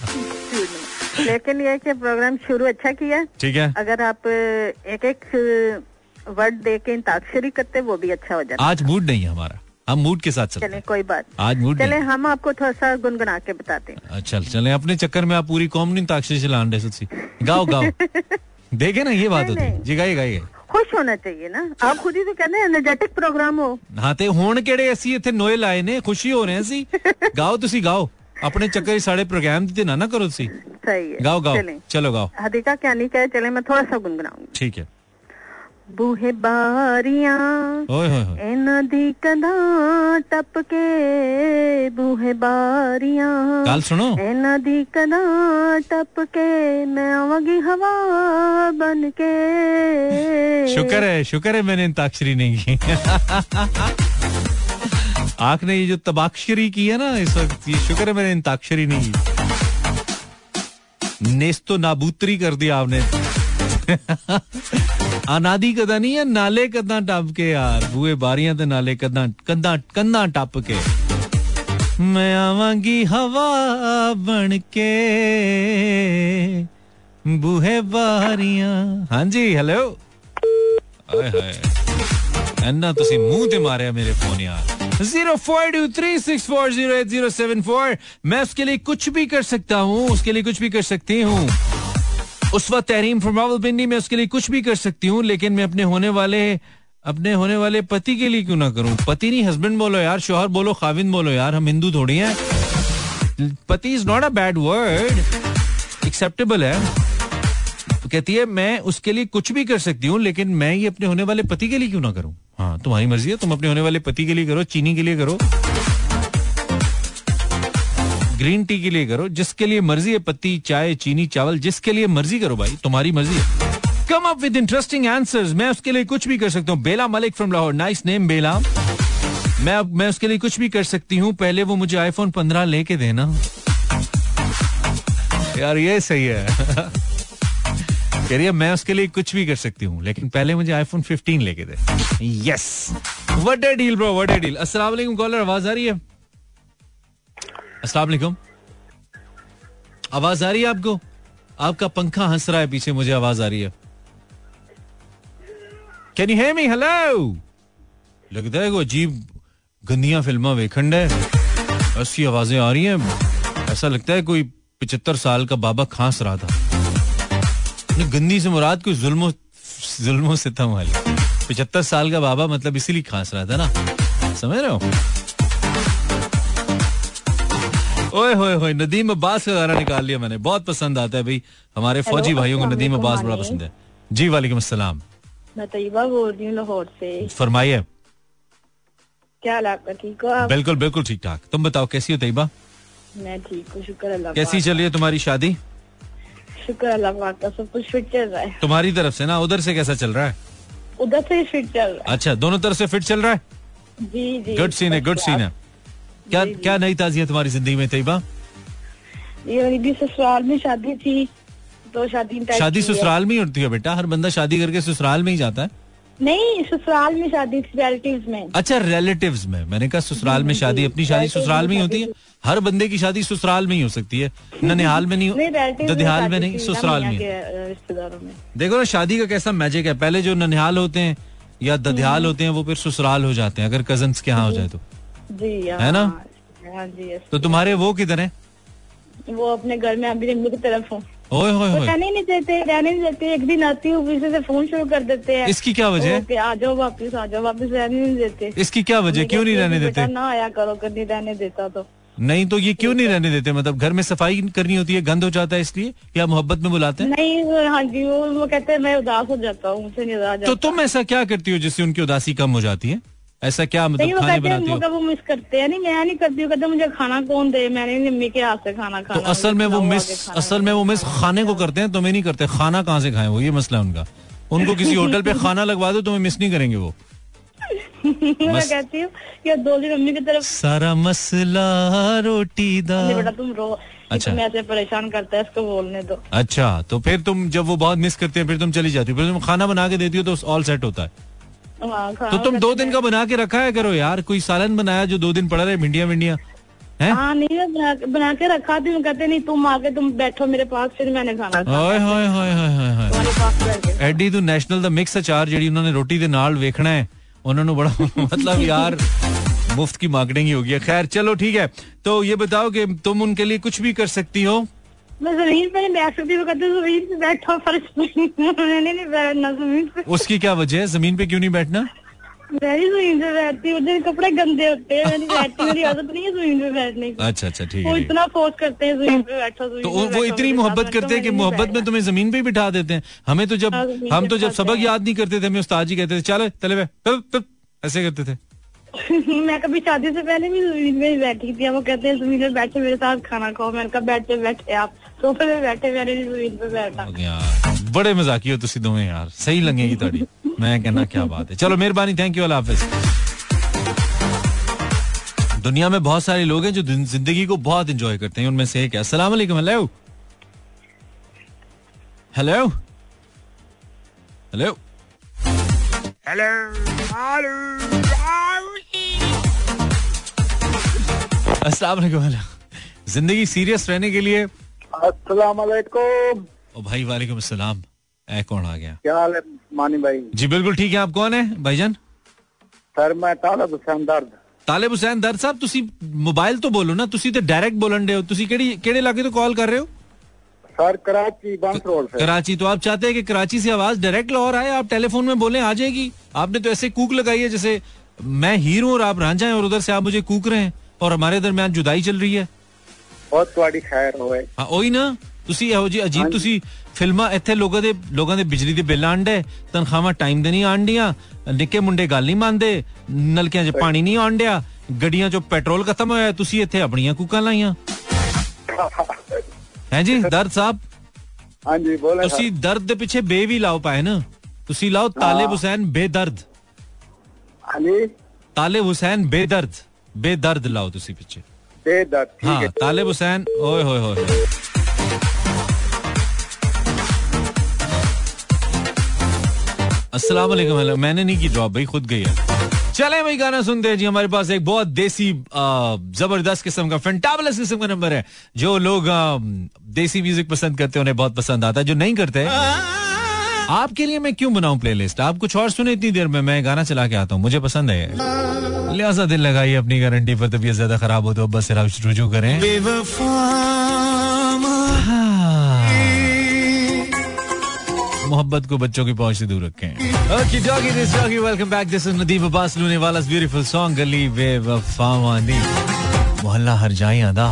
[SPEAKER 2] लेकिन ये कि प्रोग्राम शुरू अच्छा किया।
[SPEAKER 1] ठीक है।
[SPEAKER 2] अगर आप एक एक वर्ड दे के इंताक्षरी करते वो भी अच्छा हो जाता।
[SPEAKER 1] आज मूड नहीं है हमारा हम मूड के साथ
[SPEAKER 2] चले कोई बात
[SPEAKER 1] आज मूड
[SPEAKER 2] चले हम आपको थोड़ा सा गुनगुना के बताते हैं।
[SPEAKER 1] अच्छा चले अपने चक्कर में आप पूरी कौम नहीं ताक्षी चलान रहे सच्ची गाओ गाओ। देखे ना ये बात
[SPEAKER 2] नहीं,
[SPEAKER 1] होती है
[SPEAKER 2] नहीं।
[SPEAKER 1] जी गाइए गाइए
[SPEAKER 2] खुश होना चाहिए ना आप खुद ही तो कहते हैं एनर्जेटिक प्रोग्राम हो
[SPEAKER 1] ਹਾਂ ਤੇ ਹੁਣ ਕਿਹੜੇ ਅਸੀਂ ਇੱਥੇ ਨੋਏ ਲਾਏ ਨੇ ਖੁਸ਼ੀ ਹੋ ਰਹੇ ਅਸੀਂ ਗਾਓ ਤੁਸੀਂ ਗਾਓ ਆਪਣੇ ਚੱਕਰ 'ਚ ਸਾਡੇ ਪ੍ਰੋਗਰਾਮ ਦੀ ਤੇ ਨਾ ਨਾ ਕਰੋ ਤੁਸੀਂ
[SPEAKER 2] सही है
[SPEAKER 1] गाओ गाओ
[SPEAKER 2] चलें
[SPEAKER 1] चलो गाओ
[SPEAKER 2] हदीका क्या नहीं कहे चले मैं थोड़ा सा गुनगुनाऊंगी
[SPEAKER 1] ठीक है
[SPEAKER 2] बूहे बारियां
[SPEAKER 1] ओए होए होए
[SPEAKER 2] ਇਹਨਾਂ ਦੀ ਕਦਾਂ ਟੱਪ ਕੇ ਬੂਹੇ ਬਾਰੀਆਂ
[SPEAKER 1] ਗੱਲ ਸੁਣੋ
[SPEAKER 2] ਇਹਨਾਂ ਦੀ ਕਦਾਂ ਟੱਪ ਕੇ ਮੈਂ ਆਵਾਂਗੀ ਹਵਾ ਬਨ ਕੇ
[SPEAKER 1] शुक्र है शुक्र है मैंने अंताक्षरी नहीं की आपने ये जो तबाक्षरी की है ना इस वक्त ये शुक्र है मैंने अंताक्षरी नहीं की नेस्तो नाबूतरी कर दिया आपने अनादि कदा नहीं है नाले कदा टप के यार बूए बारियां ते नाले कदा कंधा कंधा टप के मैं आवांगी हवा बन के बूहे बारियां हाँ जी हेलो ਆਏ ਹਾਏ ਐਨਾ ਤੁਸੀਂ ਮੂੰਹ ਤੇ ਮਾਰਿਆ ਮੇਰੇ ਫੋਨ ਯਾਰ 0423640874 मैं उसके लिए कुछ भी कर सकता हूँ उसके लिए कुछ भी कर सकती हूँ उस वक्त तहरीम फ्रॉम रावलपिंडी में उसके लिए कुछ भी कर सकती हूँ, लेकिन मैं अपने होने वाले, अपने होने वाले पति के लिए क्यों ना करूँ? पति नहीं हस्बैंड बोलो यार, शोहर बोलो, खाविंद बोलो यार, हम हिंदू थोड़ी हैं। Pati is not a bad word acceptable है। तो कहती है, मैं उसके लिए कुछ भी कर सकती हूँ, लेकिन मैं ये अपने होने वाले पति के लिए क्यों ना करूँ? हाँ तुम्हारी मर्ज़ी है, तुम अपने होने वाले पति के लिए करो, चीनी के लिए करो। ग्रीन टी के लिए करो, जिसके लिए मर्ज़ी है पत्ती, चाय, चीनी, चावल, जिसके लिए मर्ज़ी करो भाई, तुम्हारी मर्ज़ी है। Come up with interesting answers मैं उसके लिए कुछ भी कर सकता हूँ। Bela Malik from Lahore nice name Bela. मैं मैं उसके लिए कुछ भी कर सकती हूँ, पहले वो मुझे आईफोन पंद्रह लेके देना। यार, ये सही है। है, मैं उसके लिए कुछ भी कर सकती हूँ, लेकिन पहले मुझे आईफोन 15 लेके दे। Yes what deal bro what deal अस्सलाम वालेकुम कॉलर आवाज़ आ रही है? अस्सलाम आवाज़ आ रही है आपको? आपका पंखा हंस रहा है पीछे, मुझे आवाज़ आ रही है। कैन यू मी हेलो लगता है को अजीब गंदियाँ फिल्मा वेखंड है। ऐसी आवाज़ें आ रही हैं। ऐसा लगता है कोई पिछहत्तर साल का बाबा खांस रहा था। गंदी से मुराद कोई जुल्मो जुल्मो सितम वाली पिछहत्तर साल का बाबा मतलब इसीलिए खांस रहा था ना। समझ रहे हो? ओए होए होए नदीम अब्बास का गाना निकाल लिया मैंने। बहुत पसंद आता है भाई। हमारे फौजी भाइयों को नदीम अब्बास बड़ा पसंद है। जी वालेकुम अस्सलाम।
[SPEAKER 2] मैं तैयबा बोल रही हूँ लाहौर से।
[SPEAKER 1] फरमाइए।
[SPEAKER 2] क्या हाल आपका? ठीक हो
[SPEAKER 1] बिल्कुल बिल्कुल ठीक ठाक। तुम बताओ कैसी हो तैयबा?
[SPEAKER 2] मैं ठीक हूँ शुक्र अल्लाह
[SPEAKER 1] कैसी चल रही है तुम्हारी शादी।
[SPEAKER 2] शुक्र अल्लाह का सब कुछ फिट चल रहा है।
[SPEAKER 1] तुम्हारी तरफ़ से ना उधर से कैसा चल रहा है?
[SPEAKER 2] उधर से फिट चल रहा है।
[SPEAKER 1] अच्छा दोनों तरफ़ से फिट चल रहा है?
[SPEAKER 2] जी जी।
[SPEAKER 1] गुड सीन है गुड सीन है। क्या जी, क्या नई ताजी है तुम्हारी ज़िंदगी में तैयबा?
[SPEAKER 2] ये मेरी भी ससुराल में शादी थी। तो शादी
[SPEAKER 1] शादी ससुराल में होती है बेटा? हर बंदा शादी करके ससुराल में ही जाता है?
[SPEAKER 2] नहीं ससुराल में शादी थी रिलेटिव्स में।
[SPEAKER 1] अच्छा रिलेटिव्स में। मैंने कहा ससुराल में शादी अपनी शादी ससुराल में ही होती है। हर बंदे की शादी ससुराल में ही हो सकती है। ननिहाल में नहीं ददिहाल में नहीं ससुराल में देखो ना शादी का कैसा मैजिक है। पहले जो ननिहाल होते हैं या ददिहाल होते हैं वो फिर ससुराल हो जाते हैं अगर कज़न के यहाँ हो जाए तो।
[SPEAKER 2] जी
[SPEAKER 1] है ना?
[SPEAKER 2] हाँ, हाँ जी
[SPEAKER 1] तो तुम्हारे वो किधर है?
[SPEAKER 2] वो अपने घर में अभी की तरफ़ हूँ।
[SPEAKER 1] ओए होए होए।
[SPEAKER 2] रहने नहीं देते रहने नहीं देते। एक दिन आती हूँ फिर से फ़ोन शुरू कर देते हैं।
[SPEAKER 1] इसकी क्या वजह है?
[SPEAKER 2] आ जाओ वापस आ जाओ वापस रहने नहीं देते।
[SPEAKER 1] इसकी क्या वजह? क्यों नहीं रहने देते?
[SPEAKER 2] ना आया करो कर नहीं रहने देता तो।
[SPEAKER 1] नहीं तो ये क्यों नहीं रहने देते? मतलब घर में सफ़ाई करनी होती है गंद हो जाता है इसलिए? या मोहब्बत में बुलाते हैं?
[SPEAKER 2] नहीं हाँ जी वो वो कहते हैं मैं उदास हो जाता हूँ मुझसे नहीं
[SPEAKER 1] तो तुम ऐसा क्या करती हो जिससे उनकी उदासी कम हो जाती है? ऐसा क्या मतलब
[SPEAKER 2] वो
[SPEAKER 1] खाने बनाती हो?
[SPEAKER 2] वो वो मिस करते हैं? नहीं मैं नहीं करती हूँ कहते मुझे खाना कौन दे? मैंने मम्मी के हाथ से खाना
[SPEAKER 1] तो असल में वो मिस
[SPEAKER 2] खाना।
[SPEAKER 1] असल में वो मिस खाने को करते हैं तुम्हें नहीं करते। खाना कहाँ से खाएँ वो? ये मसला है उनका। उनको किसी होटल पे खाना लगवा दो तुम्हें मिस नहीं करेंगे वो।
[SPEAKER 3] मैं कहती हूँ कि दो दिन मम्मी की तरफ़
[SPEAKER 1] सारा मसला रोटी दा।
[SPEAKER 3] बेटा तुम रो।
[SPEAKER 1] अच्छा।
[SPEAKER 3] अच्छा ऐसे परेशान करता है इसको बोलने दो।
[SPEAKER 1] अच्छा तो फिर तुम जब वो बहुत मिस करते हैं फिर तुम चली जाती हो। फिर तुम खाना बना के देती हो तो ऑल सेट होता हाँ, तो
[SPEAKER 3] खाना
[SPEAKER 1] तुम दो
[SPEAKER 3] करते
[SPEAKER 1] दिन का बना के रखा है करो यार कोई सालन बनाया जो दो दिन पड़ा रहे भिंडिया विंडिया है
[SPEAKER 3] हाँ नहीं मैं बना, बना के रखा थी मैं कहते नहीं तुम आके तुम बैठो मेरे पास फिर मैंने खाना खाया।
[SPEAKER 1] ਹਾਏ ਹਾਏ ਹਾਏ ਹਾਏ ਹਾਏ ਹਾਏ
[SPEAKER 3] तुम्हारे पास बैठ के
[SPEAKER 1] ਐਡੀ ਤੂੰ ਨੈਸ਼ਨਲ ਦਾ ਮਿਕਸ ਅਚਾਰ ਜਿਹੜੀ ਉਹਨਾਂ ਨੇ ਰੋਟੀ ਦੇ ਨਾਲ ਵੇਖਣਾ ਹੈ ਉਹਨਾਂ ਨੂੰ ਬੜਾ मतलब यार मुफ्त की मार्केटिंग ही होगी है खैर चलो ठीक है तो ये बताओ कि तुम उनके लिए कुछ भी कर सकती हो
[SPEAKER 3] मैं ज़मीन पे नहीं बैठ सकती वो कहते ज़मीन पे बैठो फर्श नहीं बैठना ज़मीन पे
[SPEAKER 1] उसकी क्या वजह है? ज़मीन पे क्यों नहीं बैठना?
[SPEAKER 3] मैं ज़मीन पे बैठती हूँ कपड़े गंदे होते हैं मैं बैठती मेरी आदत नहीं है ज़मीन पे बैठने की।
[SPEAKER 1] अच्छा अच्छा ठीक है है।
[SPEAKER 3] इतना फोर्स करते हैं ज़मीन पे बैठो
[SPEAKER 1] तो वो इतनी मोहब्बत करते हैं कि मोहब्बत में तुम्हें ज़मीन पे बिठा देते हैं। हमें तो जब
[SPEAKER 3] हाँ,
[SPEAKER 1] हम तो जब सबक याद नहीं करते थे हमें उस्ताद जी कहते थे चल तले ऐसे करते थे।
[SPEAKER 3] मैं कभी शादी से पहले भी ज़मीन पे बैठी थी वो कहते हैं ज़मीन पे बैठे मेरे साथ खाना खाओ। मैंने कहा बैठे बैठे आप। तो सोफे पे बैठे ज़मीन पे बैठा।
[SPEAKER 1] बड़े मजाकी हो तुसी यार। सही लंगेगी मैं कहना क्या बात है। चलो मेहरबानी थैंक यू अल्लाह हाफिज दुनिया में बहुत सारे लोग हैं जो ज़िंदगी को बहुत एंजॉय करते हैं। उनमें से एक है। अस्सलाम वालेकुम हेलो हेलो हेलो हेलो अस्सलाम वालेकुम ज़िंदगी सीरियस रहने के लिए
[SPEAKER 4] अस्सलाम वालेकुम
[SPEAKER 1] ओ भाई वालेकुम अस्सलाम ए कौन आ गया
[SPEAKER 4] क्या हाल है मानी भाई
[SPEAKER 1] जी बिल्कुल ठीक है आप कौन है भाईजान
[SPEAKER 4] ਸਰ ਮੈਂ ਤਾਲਬ ਹੁਸੈਨ ਦਰਦ
[SPEAKER 1] ਤਾਲਿਬ ਹੁਸੈਨ ਦਰ ਸਾਹਿਬ ਤੁਸੀਂ ਮੋਬਾਈਲ ਤੋਂ ਬੋਲੋ ਨਾ ਤੁਸੀਂ ਤੇ ਡਾਇਰੈਕਟ ਬੋਲਣ ਦੇ ਹੋ ਤੁਸੀਂ ਕਿਹੜੀ ਕਿਹੜੇ ਇਲਾਕੇ ਤੋਂ ਕਾਲ ਕਰ ਰਹੇ ਹੋ
[SPEAKER 4] सर कराची बंस रोड से
[SPEAKER 1] कराची तो आप चाहते हैं कि कराची से आवाज डायरेक्ट लाहौर आए आप टेलीफोन में बोले आ जाएगी आपने तो ऐसे कूक लगाई है जैसे मैं हीर हूं और आप रांझा हैं और उधर से आप मुझे कूक रहे हैं और हमारे दरमियान जुदाई चल रही है
[SPEAKER 4] ਬਹੁਤ ਤੁਹਾਡੀ ਖੈਰ ਹੋਵੇ
[SPEAKER 1] ਹਾਂ ਉਹੀ ਨਾ ਤੁਸੀਂ ਇਹੋ ਜੀ ਅਜੀਬ ਤੁਸੀਂ ਫਿਲਮਾਂ ਇੱਥੇ ਲੋਕਾਂ ਦੇ ਲੋਕਾਂ ਦੇ ਬਿਜਲੀ ਦੇ ਬਿੱਲ ਆਂਡੇ ਤਨਖਾਹਾਂ ਟਾਈਮ ਦੇ ਨਹੀਂ ਆਂਡੀਆਂ ਨਿੱਕੇ ਮੁੰਡੇ ਗੱਲ ਨਹੀਂ ਮੰਨਦੇ ਨਲਕਿਆਂ 'ਚ ਪਾਣੀ ਨਹੀਂ ਆਂਡਿਆ ਗੱਡੀਆਂ 'ਚੋਂ ਪੈਟਰੋਲ ਖਤਮ ਹੋਇਆ ਤੁਸੀਂ ਇੱਥੇ ਆਪਣੀਆਂ ਕੂਕਾਂ ਲਾਈਆਂ ਹੈ ਜੀ ਦਰਦ ਸਾਹਿਬ
[SPEAKER 4] ਹਾਂਜੀ ਬੋਲੇ ਸਰ
[SPEAKER 1] ਤੁਸੀਂ ਦਰਦ ਦੇ ਪਿੱਛੇ ਬੇ ਵੀ ਲਾਓ ਪਾਏ ਨਾ ਤੁਸੀਂ ਲਾਓ ਤਾਲਿਬ ਹੁਸੈਨ ਬੇਦਰਦ
[SPEAKER 4] ਹਾਂਜੀ
[SPEAKER 1] ਤਾਲਿਬ ਹੁਸੈਨ ਬੇਦਰਦ ਬੇਦਰਦ ਲਾਓ ਤੁਸੀਂ ਪਿੱਛੇ हाँ, तालिब हुसैन ओए होए होए अस्सलाम वालेकुम मैंने नहीं की जॉब भाई खुद गई है। चले भाई गाना सुनते हैं। जी हमारे पास एक बहुत देसी ज़बरदस्त किस्म का फेंटाबलस किस्म का नंबर है जो लोग देसी म्यूज़िक पसंद करते हैं उन्हें बहुत पसंद आता है जो नहीं करते आपके लिए मैं क्यों बनाऊँ प्लेलिस्ट आप कुछ और सुने इतनी देर में मैं गाना चला के आता हूँ मुझे पसंद है। लिहाजा दिल लगाइए अपनी गारंटी पर तबीयत ज़्यादा खराब हो तो बस सिर्फ़ रुजू करें। मोहब्बत को बच्चों की पहुँच से दूर रखें। Doggy, welcome back. This is Nadeem Abbas Lunewala's beautiful song गली बेवफावानी मोहल्ला हर जाए अदा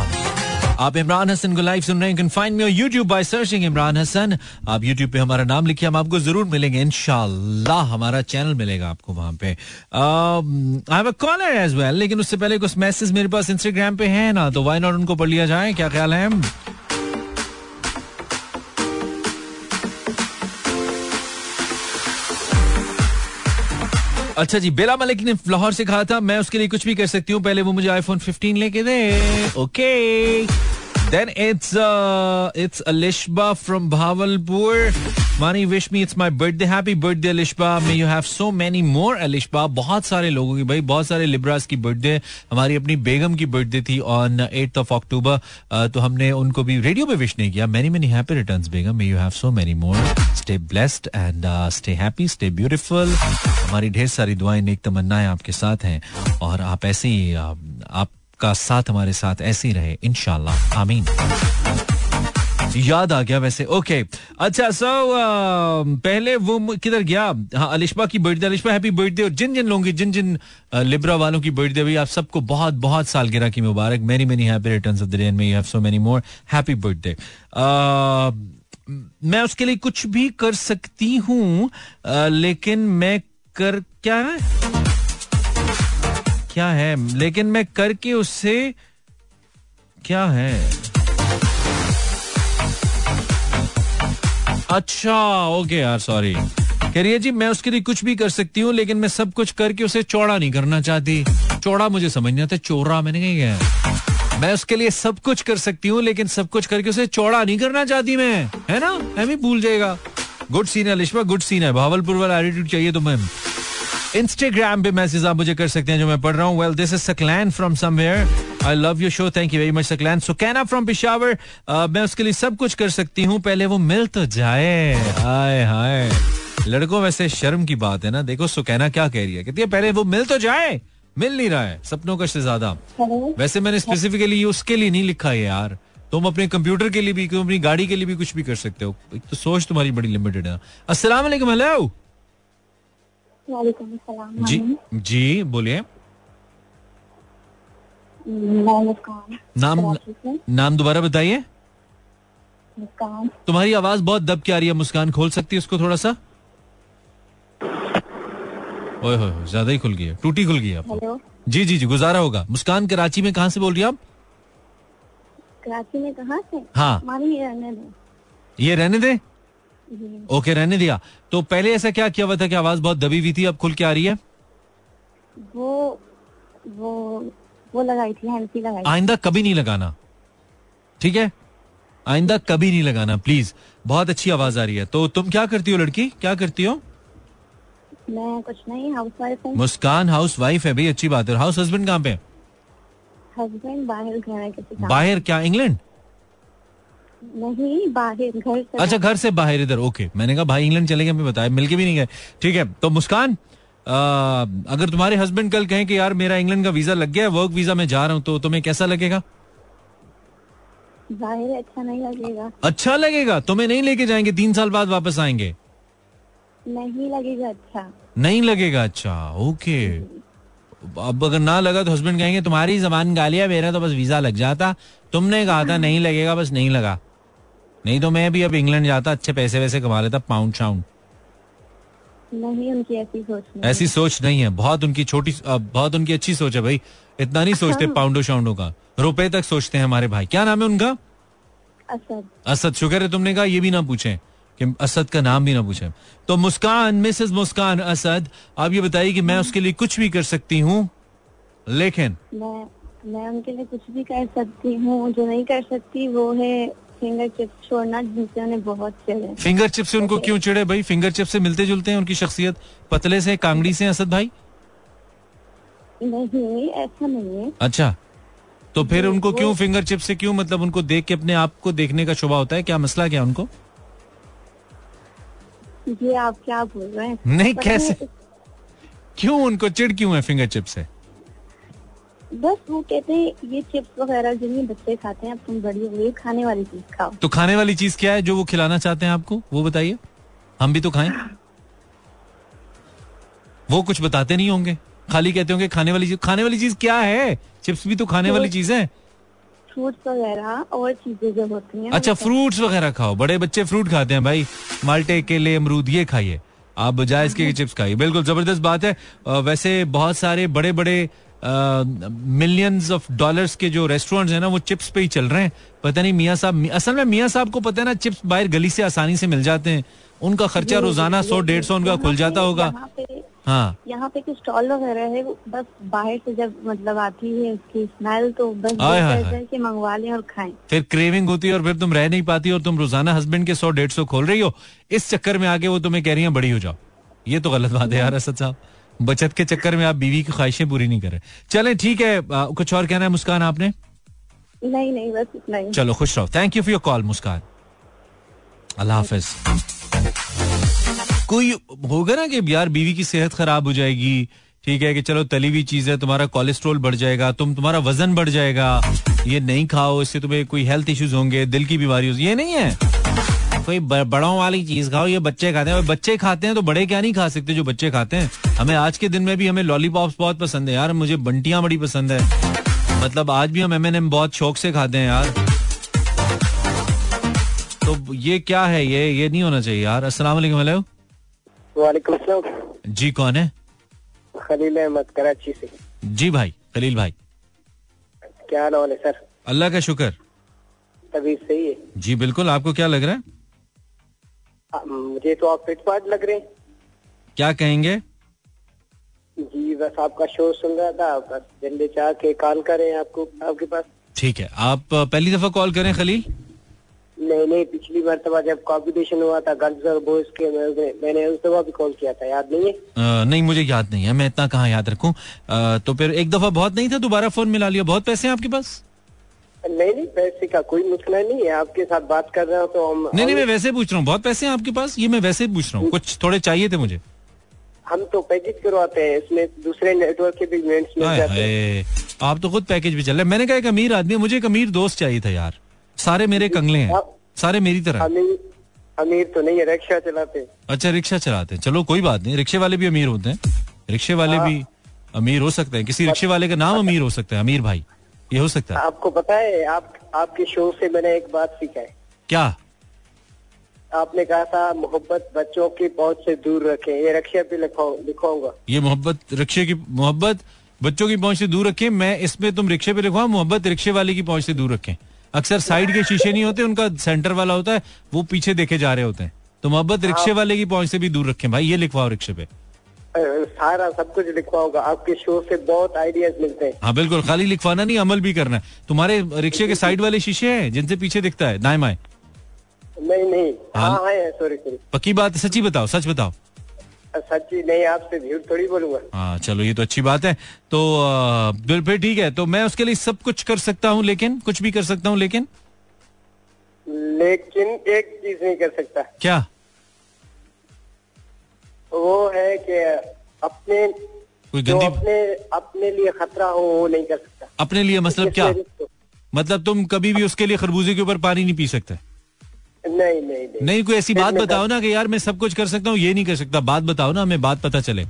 [SPEAKER 1] आप इमरान हसन को लाइव सुन रहे हैं can find me YouTube by searching Imran Hasan. आप यूट्यूब पे हमारा नाम लिखिए, हम आपको ज़रूर मिलेंगे इन हमारा चैनल मिलेगा आपको वहाँ पे। I have caller as well लेकिन उससे पहले कुछ मैसेज मेरे पास इंस्टाग्राम पे है ना तो वाई नॉट उनको पढ़ लिया जाए, क्या ख्याल है? अच्छा जी, बेला मलिक ने लाहौर से कहा था, मैं उसके लिए कुछ भी कर सकती हूँ, पहले वो मुझे आईफोन 15 लेके दे। Okay then it's it's Alishba from Bahawalpur मानी wish me it's my birthday happy birthday Alishba may you have so many more Alishba बहुत सारे लोगों की भाई, बहुत सारे लिब्रास की बर्थडे हमारी अपनी बेगम की बर्थडे थी ऑन एट ऑफ़ अक्टूबर तो हमने उनको भी रेडियो पे विश नहीं किया. Many many happy returns begum may you have so many more stay blessed and stay happy stay beautiful हमारी ढेर सारी दुआएँ, नेक तमन्नाएँ आपके साथ हैं. और आप ऐसे ही आपका साथ हमारे साथ ऐसे ही रहे. इनशाला आमीन. याद आ गया वैसे। ओके अच्छा सो पहले वो किधर गया? हाँ अलिशबा की बर्थडे अलिशबा हैप्पी बर्थडे और जिन जिन लोगों की जिन जिन लिब्रा वालों की बर्थडे हुई आप सबको बहुत बहुत सालगिरह की मुबारक। Many many happy returns of the day may have so many more happy birthday मैं उसके लिए कुछ भी कर सकती हूँ अ, लेकिन मैं कर क्या है? क्या है? लेकिन मैं करके उससे क्या है? अच्छा ओके यार सॉरी कह रही है, जी, मैं उसके लिए कुछ भी कर सकती हूँ, लेकिन मैं सब कुछ करके उसे चौड़ा नहीं करना चाहती। चौड़ा मुझे समझ नहीं आता, चोरा मैंने कही है। मैं उसके लिए सब कुछ कर सकती हूँ, लेकिन सब कुछ करके उसे चौड़ा नहीं करना चाहती मैं। है ना? मैं भी भूल जाएगा। गुड सीन है लिश्मा गुड सीन है। भावलपुर वाला एटीट्यूड चाहिए तो मैं इंस्टाग्राम पे मैसेज आप मुझे कर सकते हैं जो मैं पढ़ रहा हूँ। Well this is Saqlain from somewhere I love you show thank you very much Saqlain Sukaina from Peshawar मैं उसके लिए सब कुछ कर सकती हूँ पहले वो मिल तो जाए। हाय हाय। लड़कों वैसे शर्म की बात है ना। देखो सुकैना क्या कह रही है? कहती है पहले वो मिल तो जाए। मिल नहीं रहा है। सपनों का शहजादा। वैसे मैंने स्पेसिफिकली उसके लिए नहीं लिखा है यार। तुम अपने कंप्यूटर के लिए भी अपनी गाड़ी के लिए भी कुछ भी कर सकते हो। तो सोच तुम्हारी बड़ी लिमिटेड है। अस्सलाम वालेकुम हेलो जी जी बोलिए। नाम नाम दोबारा बताइए। तुम्हारी आवाज़ बहुत दब के आ रही है मुस्कान। खोल सकती है उसको थोड़ा सा? ओए हो ज़्यादा ही खुल गई है। टूटी खुल गई है आपको। जी जी जी गुजारा होगा। मुस्कान कराची में कहाँ से बोल रही है आप?
[SPEAKER 3] कराची में कहाँ से?
[SPEAKER 1] हाँ।
[SPEAKER 3] रहने
[SPEAKER 1] ये रहने दे? ओके रहने दिया। तो पहले ऐसा क्या किया हुआ था कि आवाज़ बहुत दबी हुई थी अब खुल के आ रही है?
[SPEAKER 3] वो वो वो लगाई थी हैंसी लगाई
[SPEAKER 1] आइंदा कभी नहीं लगाना। ठीक है? आइंदा कभी नहीं लगाना प्लीज़ बहुत अच्छी आवाज़ आ रही है। तो तुम क्या करती हो लड़की? क्या करती हो?
[SPEAKER 3] मैं कुछ नहीं हाउस वाइफ हूँ।
[SPEAKER 1] मुस्कान हाउस वाइफ है भाई अच्छी बात है। हाउस हस्बैंड कहाँ पे
[SPEAKER 3] हस्बैंड बाहर घर है
[SPEAKER 1] बाहर क्या इंग्लैंड
[SPEAKER 3] नहीं बाहर घर से।
[SPEAKER 1] अच्छा घर से बाहर इधर ओके मैंने कहा भाई इंग्लैंड चले गए बताया। मिलके भी नहीं गए। ठीक है तो मुस्कान अगर तुम्हारे हस्बैंड कल कहें कि यार मेरा इंग्लैंड का वीज़ा लग गया है वर्क वीज़ा में जा रहा हूँ तो तुम्हें कैसा लगेगा?
[SPEAKER 3] ज़ाहिर अच्छा नहीं लगेगा।
[SPEAKER 1] अच्छा लगेगा? तुम्हें नहीं लेके जाएँगे तीन साल बाद वापस आएँगे?
[SPEAKER 3] नहीं लगेगा अच्छा।
[SPEAKER 1] नहीं लगेगा अच्छा ओके अब अगर ना लगा तो हस्बैंड कहेंगे तुम्हारी जबान गालिया मेरा तो बस वीज़ा लग जाता। तुमने कहा था नहीं लगेगा बस नहीं लगा। नहीं तो मैं भी अब इंग्लैंड जाता अच्छे पैसे वैसे कमा लेता पाउंड शाउंड
[SPEAKER 3] नहीं उनकी ऐसी सोच नहीं
[SPEAKER 1] ऐसी सोच नहीं है। बहुत उनकी छोटी बहुत उनकी अच्छी सोच है भाई। इतना नहीं सोचते हाँ। पाउंडो शाउंडो का। रुपए तक सोचते हैं हमारे भाई। क्या नाम है उनका?
[SPEAKER 3] असद।
[SPEAKER 1] असद शुक्र है तुमने कहा? ये भी ना पूछे कि असद का नाम भी ना पूछे। तो मुस्कान मिसेस मुस्कान असद आप ये बताइए कि मैं उसके लिए कुछ भी कर सकती हूँ? लेकिन
[SPEAKER 3] मैं मैं उनके लिए कुछ भी कर सकती हूँ। जो नहीं कर सकती वो है फिंगर चिप्स छोड़ना जिनसे उन्हें बहुत चिड़े
[SPEAKER 1] फिंगर चिप्स से उनको क्यों चिड़े भाई? फिंगर चिप्स से मिलते जुलते हैं उनकी शख्सियत। पतले से कांगड़ी से असद भाई?
[SPEAKER 3] नहीं ऐसा नहीं है।
[SPEAKER 1] अच्छा। तो फिर उनको क्यों फिंगर चिप्स से क्यों मतलब उनको देख के अपने आप को देखने का शुभा होता है? क्या मसला क्या उनको?
[SPEAKER 3] ये आप क्या बोल रहे हैं?
[SPEAKER 1] नहीं कैसे? क्यों उनको चिड़ क्यों है फिंगर चिप्स से?
[SPEAKER 3] बस वो कहते हैं ये चिप्स वगैरह जो नहीं बच्चे खाते हैं अब तुम बड़ी हो गई खाने वाली चीज़ खाओ।
[SPEAKER 1] तो खाने वाली चीज़ क्या है जो वो खिलाना चाहते हैं आपको? वो बताइए। हम भी तो खाएँ। वो कुछ बताते नहीं होंगे। खाली कहते होंगे खाने वाली चीज़ खाने वाली चीज़ क्या है? चिप्स भी तो खाने वाली चीज़ है।
[SPEAKER 3] फ्रूट्स वगैरह और चीज़ें जो होती हैं
[SPEAKER 1] अच्छा फ्रूट्स वगैरह खाओ। बड़े बच्चे फ्रूट खाते हैं भाई। माल्टे केले अमरूद ये खाइए। आप बजाय इसके चिप्स खाइए। बिल्कुल ज़बरदस्त बात है। वैसे बहुत सारे बड़े बड़े मिलियंस ऑफ़ डॉलर्स के जो रेस्टोरेंट्स हैं ना वो चिप्स पे ही चल रहे हैं। पता नहीं मियाँ साहब असल में मियाँ साहब को पता है ना चिप्स बाहर गली से आसानी से मिल जाते हैं। उनका खर्चा रोज़ाना सौ डेढ़ सौ उनका खुल जाता होगा। हाँ।
[SPEAKER 3] यहाँ पे कुछ स्टॉल वगैरह है बस बाहर से जब मतलब आती है उसकी स्मेल तो बस के मंगवा लें और खाएँ।
[SPEAKER 1] फिर क्रेविंग होती है और फिर तुम रह नहीं पाती और तुम रोज़ाना हस्बैंड के सौ डेढ़ सौ खोल रही हो। इस चक्कर में आके वो तुम्हें कह रही है बड़ी हो जाओ। ये तो गलत बात है यार असद साहब। बचत के चक्कर में आप बीवी की ख्वाहिशें पूरी नहीं कर। रहे चले ठीक है कुछ और कहना है मुस्कान आपने?
[SPEAKER 3] नहीं नहीं बस इतना ही।
[SPEAKER 1] चलो खुश रहो। Thank you for your call Muskan. अल्लाह हाफिज। कोई होगा ना कि यार बीवी की सेहत खराब हो जाएगी ठीक है कि चलो तली हुई चीज़ है तुम्हारा कोलेस्ट्रोल बढ़ जाएगा तुम तुम्हारा वज़न बढ़ जाएगा ये नहीं खाओ इससे तुम्हें कोई हेल्थ इश्यूज़ होंगे दिल की बीमारी ये नहीं है। कोई बड़ों वाली चीज़ खाओ ये बच्चे खाते हैं। बच्चे खाते हैं तो बड़े क्या नहीं खा सकते जो बच्चे खाते हैं? हमें आज के दिन में भी हमें लॉलीपॉप्स बहुत पसंद है यार। मुझे बंटियाँ बड़ी पसंद है। मतलब आज भी हम एम एन एम बहुत शौक से खाते हैं यार। तो ये क्या है? ये ये नहीं होना चाहिए यार। अस्सलाम वालेकुम
[SPEAKER 4] वालेकुम
[SPEAKER 1] जी कौन है?
[SPEAKER 4] खलील अहमद कराची से।
[SPEAKER 1] जी भाई खलील भाई।
[SPEAKER 4] क्या हाल है सर?
[SPEAKER 1] अल्लाह का शुक्र।
[SPEAKER 4] सही है?
[SPEAKER 1] जी बिल्कुल। आपको क्या लग रहा है?
[SPEAKER 4] मुझे तो आप फिट फाट लग रहे हैं।
[SPEAKER 1] क्या कहेंगे?
[SPEAKER 4] जी बस आपका शो सुन रहा था बस जल्दी चाह के कॉल करें आपको आपके पास।
[SPEAKER 1] ठीक है आप पहली दफ़ा कॉल करें खलील?
[SPEAKER 4] नहीं नहीं पिछली मरतबा जब कॉम्पिटिशन हुआ था गर्ल्स और बॉयज़ के मैंने उस दफ़ा भी कॉल किया था याद नहीं है?
[SPEAKER 1] अ, नहीं मुझे याद नहीं है मैं इतना कहाँ याद रखूँ? तो फिर एक दफ़ा बहुत नहीं था दोबारा फ़ोन मिला लिया बहुत पैसे हैं आपके पास?
[SPEAKER 4] नहीं नहीं पैसे का कोई मसला नहीं है आपके साथ बात कर रहा हूँ तो हम
[SPEAKER 1] नहीं नहीं मैं वैसे पूछ रहा हूँ बहुत पैसे हैं आपके पास? ये मैं वैसे ही पूछ रहा हूँ कुछ थोड़े चाहिए थे मुझे।
[SPEAKER 4] हम तो पैकेज करवाते हैं इसमें दूसरे नेटवर्क के भी मिनट्स मिल जाते हैं।
[SPEAKER 1] आप तो खुद पैकेज भी चल रहे हैं। मैंने कहा एक अमीर आदमी मुझे एक अमीर दोस्त चाहिए था यार। सारे मेरे कंगले हैं सारे मेरी तरह।
[SPEAKER 4] अमीर अमीर तो नहीं है रिक्शा चलाते
[SPEAKER 1] अच्छा रिक्शा चलाते हैं। चलो कोई बात नहीं रिक्शे वाले भी अमीर होते हैं। रिक्शे वाले भी अमीर हो सकते हैं। किसी रिक्शे वाले का नाम अमीर हो सकता है अमीर भाई। ये हो सकता है।
[SPEAKER 4] आपको पता है आप आपके शो से मैंने एक बात सीखा है।
[SPEAKER 1] क्या?
[SPEAKER 4] आपने कहा था मोहब्बत बच्चों की पहुँच से दूर रखें। ये रिक्शा पे लिखवाऊँगा।
[SPEAKER 1] ये मोहब्बत रिक्शे की मोहब्बत बच्चों की पहुँच से दूर रखें। मैं इसमें तुम रिक्शे पे लिखवा मोहब्बत रिक्शे वाले की पहुँच से दूर रखें। अक्सर साइड के शीशे नहीं होते उनका सेंटर वाला होता है वो पीछे देखे जा रहे होते हैं। तो मोहब्बत रिक्शे वाले की पहुँच से भी दूर रखें। भाई ये लिखवाओ रिक्शे पे।
[SPEAKER 4] सारा सब कुछ लिखवाऊँगा आपके शो से बहुत आइडियाज़ मिलते हैं।
[SPEAKER 1] हाँ बिल्कुल। खाली लिखवाना नहीं अमल भी करना है। तुम्हारे रिक्शे के साइड वाले शीशे हैं जिनसे पीछे दिखता है दाएँ बाएँ?
[SPEAKER 4] नहीं नहीं।
[SPEAKER 1] हाँ।
[SPEAKER 4] हाँ सॉरी सॉरी
[SPEAKER 1] पक्की बात है सच्ची बताओ सच बताओ।
[SPEAKER 4] सच्ची नहीं आपसे झूठ थोड़ी बोलूँगा।
[SPEAKER 1] हाँ चलो ये तो अच्छी बात है। तो फिर ठीक है तो मैं उसके लिए सब कुछ कर सकता हूँ लेकिन कुछ भी कर सकता हूँ लेकिन?
[SPEAKER 4] लेकिन एक चीज़ नहीं कर सकता।
[SPEAKER 1] क्या?
[SPEAKER 4] वो है कि अपने
[SPEAKER 1] कोई गंदी
[SPEAKER 4] अपने अपने लिए खतरा हो वो नहीं कर सकता।
[SPEAKER 1] अपने लिए मतलब क्या। मतलब तुम कभी भी उसके लिए खरबूजे के ऊपर पानी नहीं पी सकते?
[SPEAKER 4] नहीं नहीं नहीं।
[SPEAKER 1] नहीं कोई ऐसी बात बताओ ना कि यार मैं सब कुछ कर सकता हूँ ये नहीं कर सकता। बात बताओ ना हमें बात पता चले।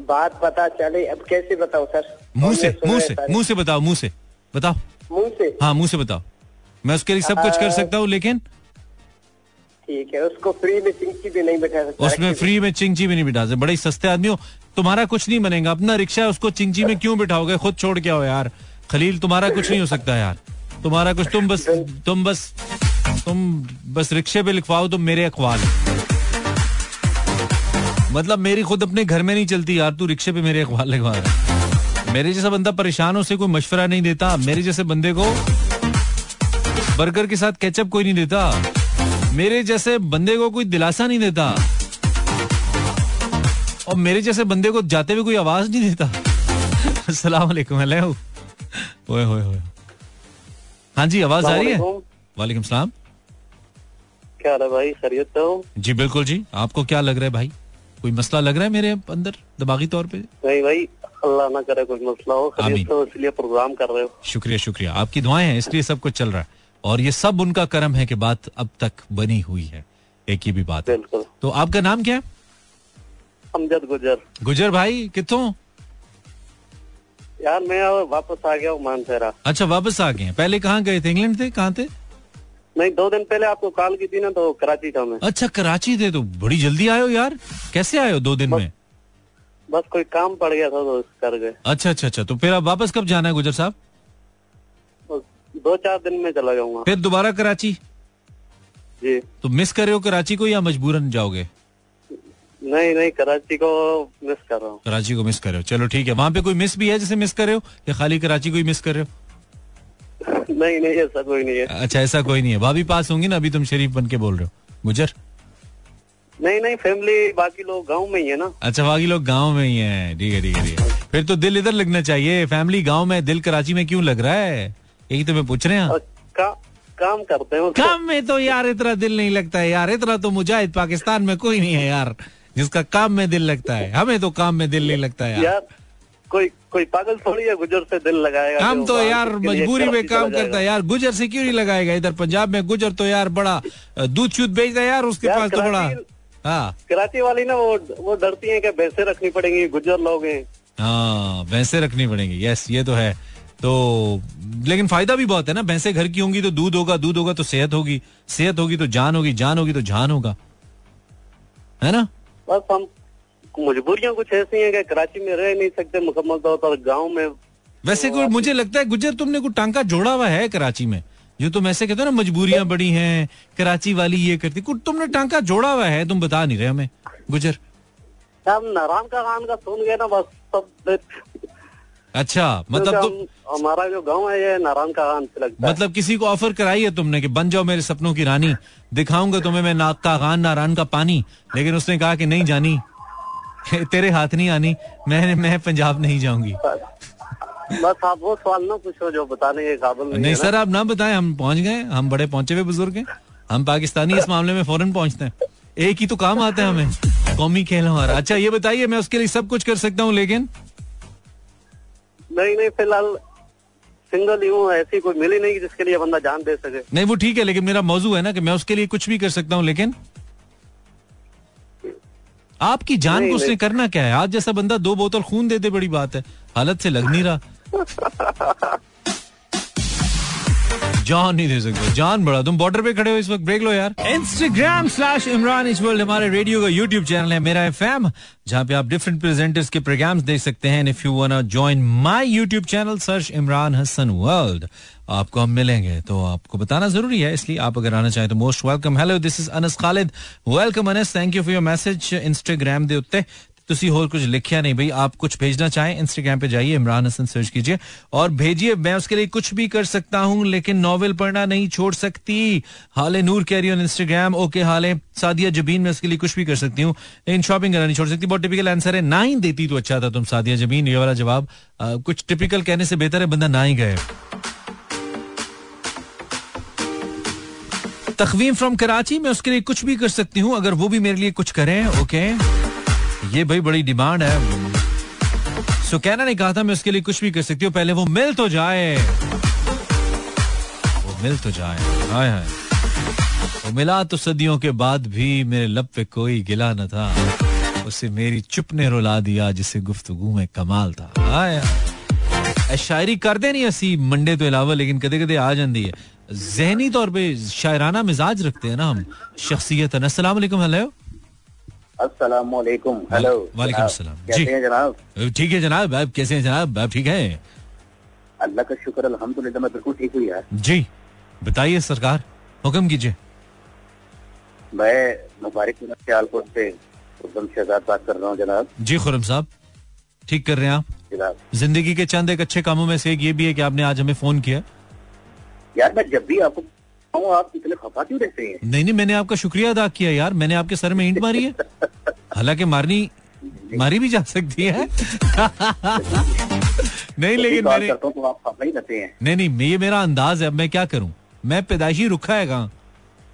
[SPEAKER 4] बात पता चले। अब कैसे बताओ सर?
[SPEAKER 1] मुँह से मुँह से। मुँह से बताओ मुँह से। बताओ।
[SPEAKER 4] मुँह से?
[SPEAKER 1] हाँ मुँह से बताओ। मैं उसके लिए सब कुछ कर सकता हूँ लेकिन
[SPEAKER 4] ठीक है उसको फ्री में चिंकी भी नहीं बैठा सकता
[SPEAKER 1] उसमें फ्री में चिंची भी नहीं बिठा सकते बड़े सस्ते आदमी हो। तुम्हारा कुछ नहीं बनेगा अपना रिक्शा है उसको चिंची में क्यों बिठाओगे? खुद छोड़ के आओ यार। खलील तुम्हारा कुछ नहीं हो सकता यार। तुम्हारा कुछ तुम बस तुम बस तुम बस रिक्शे पे लिखवाओ तुम मेरे अखबार मतलब मेरी खुद अपने घर में नहीं चलती यार तू रिक्शे पे मेरे अखबार लिखवा रहा है। मेरे जैसा बंदा परेशान हो से कोई मशवरा नहीं देता। मेरे जैसे बंदे को बर्गर के साथ केचप कोई नहीं देता। मेरे जैसे बंदे को कोई दिलासा नहीं देता। और मेरे जैसे बंदे को जाते हुए कोई आवाज़ नहीं देता। अस्सलाम वालेकुम हेलो ओए होए होए। हाँ जी आवाज़ आ रही है?
[SPEAKER 4] वालेकुम।
[SPEAKER 1] सलाम।
[SPEAKER 4] क्या हाल है भाई? खैरियत हो।
[SPEAKER 1] जी बिल्कुल जी। आपको क्या लग रहा है भाई? कोई मसला लग रहा है मेरे अंदर दिमागी तौर पे?
[SPEAKER 4] नहीं भाई अल्लाह ना करे कोई मसला हो। खैरियत से इसलिए प्रोग्राम कर रहे हो।
[SPEAKER 1] शुक्रिया शुक्रिया। आपकी दुआएँ हैं इसलिए सब कुछ चल रहा है। और ये सब उनका कर्म है कि बात अब तक बनी हुई है। एक ही भी बात है।
[SPEAKER 4] बिल्कुल।
[SPEAKER 1] तो आपका नाम क्या है?
[SPEAKER 4] अमजद गुजर।
[SPEAKER 1] गुजर भाई कितों?
[SPEAKER 4] यार मैं वापस आ गया हूँ मानसेरा।
[SPEAKER 1] अच्छा वापस आ गए पहले कहाँ गए थे? इंग्लैंड थे? कहाँ थे?
[SPEAKER 4] नहीं दो दिन पहले आपको कॉल की थी ना तो कराची था मैं।
[SPEAKER 1] अच्छा कराची थे तो बड़ी जल्दी आयो यार। कैसे आयो दो दिन बस, में?
[SPEAKER 4] बस कोई काम पड़ गया था तो कर गए।
[SPEAKER 1] अच्छा अच्छा अच्छा तो फिर आप वापस कब जाना है गुजर साहब?
[SPEAKER 4] दो चार दिन में चला जाऊँगा।
[SPEAKER 1] फिर दोबारा कराची?
[SPEAKER 4] जी।
[SPEAKER 1] तो मिस कर रहे हो कराची को या मजबूरन जाओगे?
[SPEAKER 4] नहीं नहीं कराची को मिस कर रहा हूँ।
[SPEAKER 1] कराची को मिस कर रहे हो। चलो ठीक है वहाँ पे कोई मिस भी है जैसे मिस कर रहे हो? या खाली कराची को ही मिस कर रहे हो?
[SPEAKER 4] नहीं नहीं ऐसा कोई नहीं है।
[SPEAKER 1] अच्छा ऐसा कोई नहीं है। भाभी पास होंगी ना अभी तुम शरीफ बन के बोल रहे हो। गुजर।
[SPEAKER 4] नहीं नहीं फैमिली बाकी लोग गाँव में ही है ना।
[SPEAKER 1] अच्छा बाकी लोग गाँव में ही है। ठीक है ठीक है फिर तो दिल इधर लगना चाहिए। फैमिली गाँव में दिल कराची में क्यों लग रहा है? यही तो मैं पूछ रहे हैं।
[SPEAKER 4] का, काम करते हैं।
[SPEAKER 1] काम में तो यार इतना दिल नहीं लगता है यार। इतना तो मुजाहिद पाकिस्तान में कोई नहीं है यार जिसका काम में दिल लगता है। हमें तो काम में दिल नहीं लगता है यार
[SPEAKER 4] कोई कोई पागल थोड़ी है गुजर से दिल लगाएगा
[SPEAKER 1] हम तो यार मजबूरी में काम करता है यार। गुजर से क्यों नहीं लगाएगा? इधर पंजाब में गुजर तो यार बड़ा दूध शूध बेचता है यार उसके पास तो बड़ा हाँ।
[SPEAKER 4] कराची वाली ना वो वो डरती है कि भैंसे रखनी पड़ेंगी गुजर लोग। हैं
[SPEAKER 1] हाँ भैंसे रखनी पड़ेंगी। यस ये तो है। तो लेकिन फ़ायदा भी बहुत है ना भैंसे घर की होंगी तो दूध होगा दूध होगा तो सेहत होगी सेहत होगी तो जान होगी जान होगी तो जान होगा। है ना?
[SPEAKER 4] बस हम मजबूरियाँ कुछ ऐसी हैं कि कराची में रह नहीं सकते मुकम्मल तौर पर गाँव में
[SPEAKER 1] वैसे कोई मुझे लगता है गुजर तुमने कोई टांका जोड़ा हुआ है कराची में? जो तुम ऐसे कहते हो ना मजबूरियाँ बड़ी हैं कराची वाली ये करती कुछ तुमने टांका जोड़ा हुआ है? तुम बता नहीं रहे हमें गुजर।
[SPEAKER 5] हम नारायण का गान का सुन गए ना बस सब
[SPEAKER 1] अच्छा मतलब तो
[SPEAKER 5] हमारा जो गाँव है ये नारायण का गान से लगता मतलब है।
[SPEAKER 1] मतलब किसी को ऑफ़र कराई है तुमने कि बन जाओ मेरे सपनों की रानी दिखाऊँगा तुम्हें मैं नाक का गान नारायण का पानी लेकिन उसने कहा कि नहीं जानी तेरे हाथ नहीं आनी मैं मैं पंजाब नहीं जाऊँगी।
[SPEAKER 5] बस आप वो सवाल ना पूछो जो बताने के काबिल नहीं,
[SPEAKER 1] नहीं सर आप ना बताएँ हम पहुँच गए हम बड़े पहुँचे हुए बुज़ुर्ग हैं हम पाकिस्तानी इस मामले में फ़ौरन पहुँचते हैं। एक ही तो काम आता है हमें कौमी खेल हमारा। अच्छा ये बताइए मैं उसके लिए सब कुछ कर सकता हूँ लेकिन
[SPEAKER 5] नहीं नहीं फ़िलहाल सिंगल ही हूँ ऐसी कोई मिली नहीं जिसके लिए बंदा जान दे सके।
[SPEAKER 1] नहीं वो ठीक है लेकिन मेरा मौजू है ना कि मैं उसके लिए कुछ भी कर सकता हूँ लेकिन आपकी जान
[SPEAKER 5] नहीं,
[SPEAKER 1] को उसने
[SPEAKER 5] नहीं।
[SPEAKER 1] करना क्या है? आज जैसा बंदा दो बोतल खून दे दे बड़ी बात है। हालत से लग नहीं रहा। जान नहीं दे सकते। जान बड़ा, तुम बॉर्डर पे खड़े हो इस वक्त ब्रेक लो यार। इंस्टाग्राम स्लैश इमरान इस वर्ल्ड हमारे रेडियो का यूट्यूब चैनल है, मेरा एफ़ एम जहाँ पे आप डिफरेंट प्रेजेंटर्स के प्रोग्राम्स देख सकते हैं if you wanna join my YouTube channel search Imran Hasan world आपको हम मिलेंगे। तो आपको बताना ज़रूरी है, इसलिए आप अगर आना चाहें तो most welcome hello this is Anas Khalid welcome Anas thank you for your message Instagram दे उत्ते। ਤੁਸੀਂ ਹੋਰ कुछ लिखिया नहीं भाई आप कुछ भेजना चाहें इंस्टाग्राम पे जाइए इमरान हसन सर्च कीजिए और भेजिए मैं उसके लिए कुछ भी कर सकता हूं लेकिन नॉवेल पढ़ना नहीं छोड़ सकती Haale Noor carry on Instagram okay हाले सादिया जबीन मैं उसके लिए कुछ भी कर सकती हूँ लेकिन शॉपिंग करना नहीं छोड़ सकती बहुत टिपिकल आंसर है ना ही देती तो अच्छा था तुम सादिया जबीन ये वाला जवाब अ, कुछ टिपिकल कहने से बेहतर है बंदा ना ही गए तखवीम फ्रॉम कराची मैं उसके लिए कुछ भी कर सकती हूँ अगर वो भी मेरे लिए कुछ करें ओके ये भाई बड़ी डिमांड है। सो कहना नहीं कहा था, मैं उसके लिए कुछ भी कर सकती हूँ। पहले वो मिल तो जाए। वो मिल तो जाए। हाय हाय। वो मिला तो सदियों के बाद भी मेरे लब पे कोई गिला न था। उसे मेरी चुप ने रुला दिया, जिसे गुफ्तगू में कमाल था। हाय। शायरी करते नहीं असी मंडे तो अलावा लेकिन कदे कदे आ जाती है। जहनी तौर पे शायराना मिजाज रखते हैं ना हम। शख्सियत अस्सलाम वालेकुम, हेलो।
[SPEAKER 6] अस्सलाम वालेकुम हेलो
[SPEAKER 1] वालेकुम
[SPEAKER 6] जनाब,
[SPEAKER 1] सलाम।
[SPEAKER 6] कैसे
[SPEAKER 1] जी।
[SPEAKER 6] हैं जनाब?
[SPEAKER 1] ठीक है जनाब आप कैसे हैं जनाब? आप ठीक है?
[SPEAKER 6] अल्लाह का शुक्र अल्हम्दुलिल्लाह मैं बिल्कुल ठीक हूँ यार।
[SPEAKER 1] जी। बताइए सरकार हुक्म कीजिए।
[SPEAKER 6] मैं मुबारक सियालकोट से उद्दम शहजाद बात कर रहा हूँ जनाब।
[SPEAKER 1] जी खुरम साहब। ठीक कर रहे हैं आप?
[SPEAKER 6] जनाब।
[SPEAKER 1] ज़िंदगी के चंद एक अच्छे कामों में से एक ये भी है कि आपने आज हमें फ़ोन किया।
[SPEAKER 6] यार मैं जब भी आपको कहूँ आप इतने खफा क्यों रहते हैं?
[SPEAKER 1] नहीं नहीं मैंने आपका शुक्रिया अदा किया यार। मैंने आपके सर में ईंट मारी है। हालाँकि मारनी मारी भी जा सकती है। नहीं लेकिन मैंने
[SPEAKER 6] तो आप खफा ही रहते हैं।
[SPEAKER 1] नहीं नहीं ये मेरा अंदाज है अब मैं क्या करूँ? मैं पैदाइशी रुखा है कहाँ?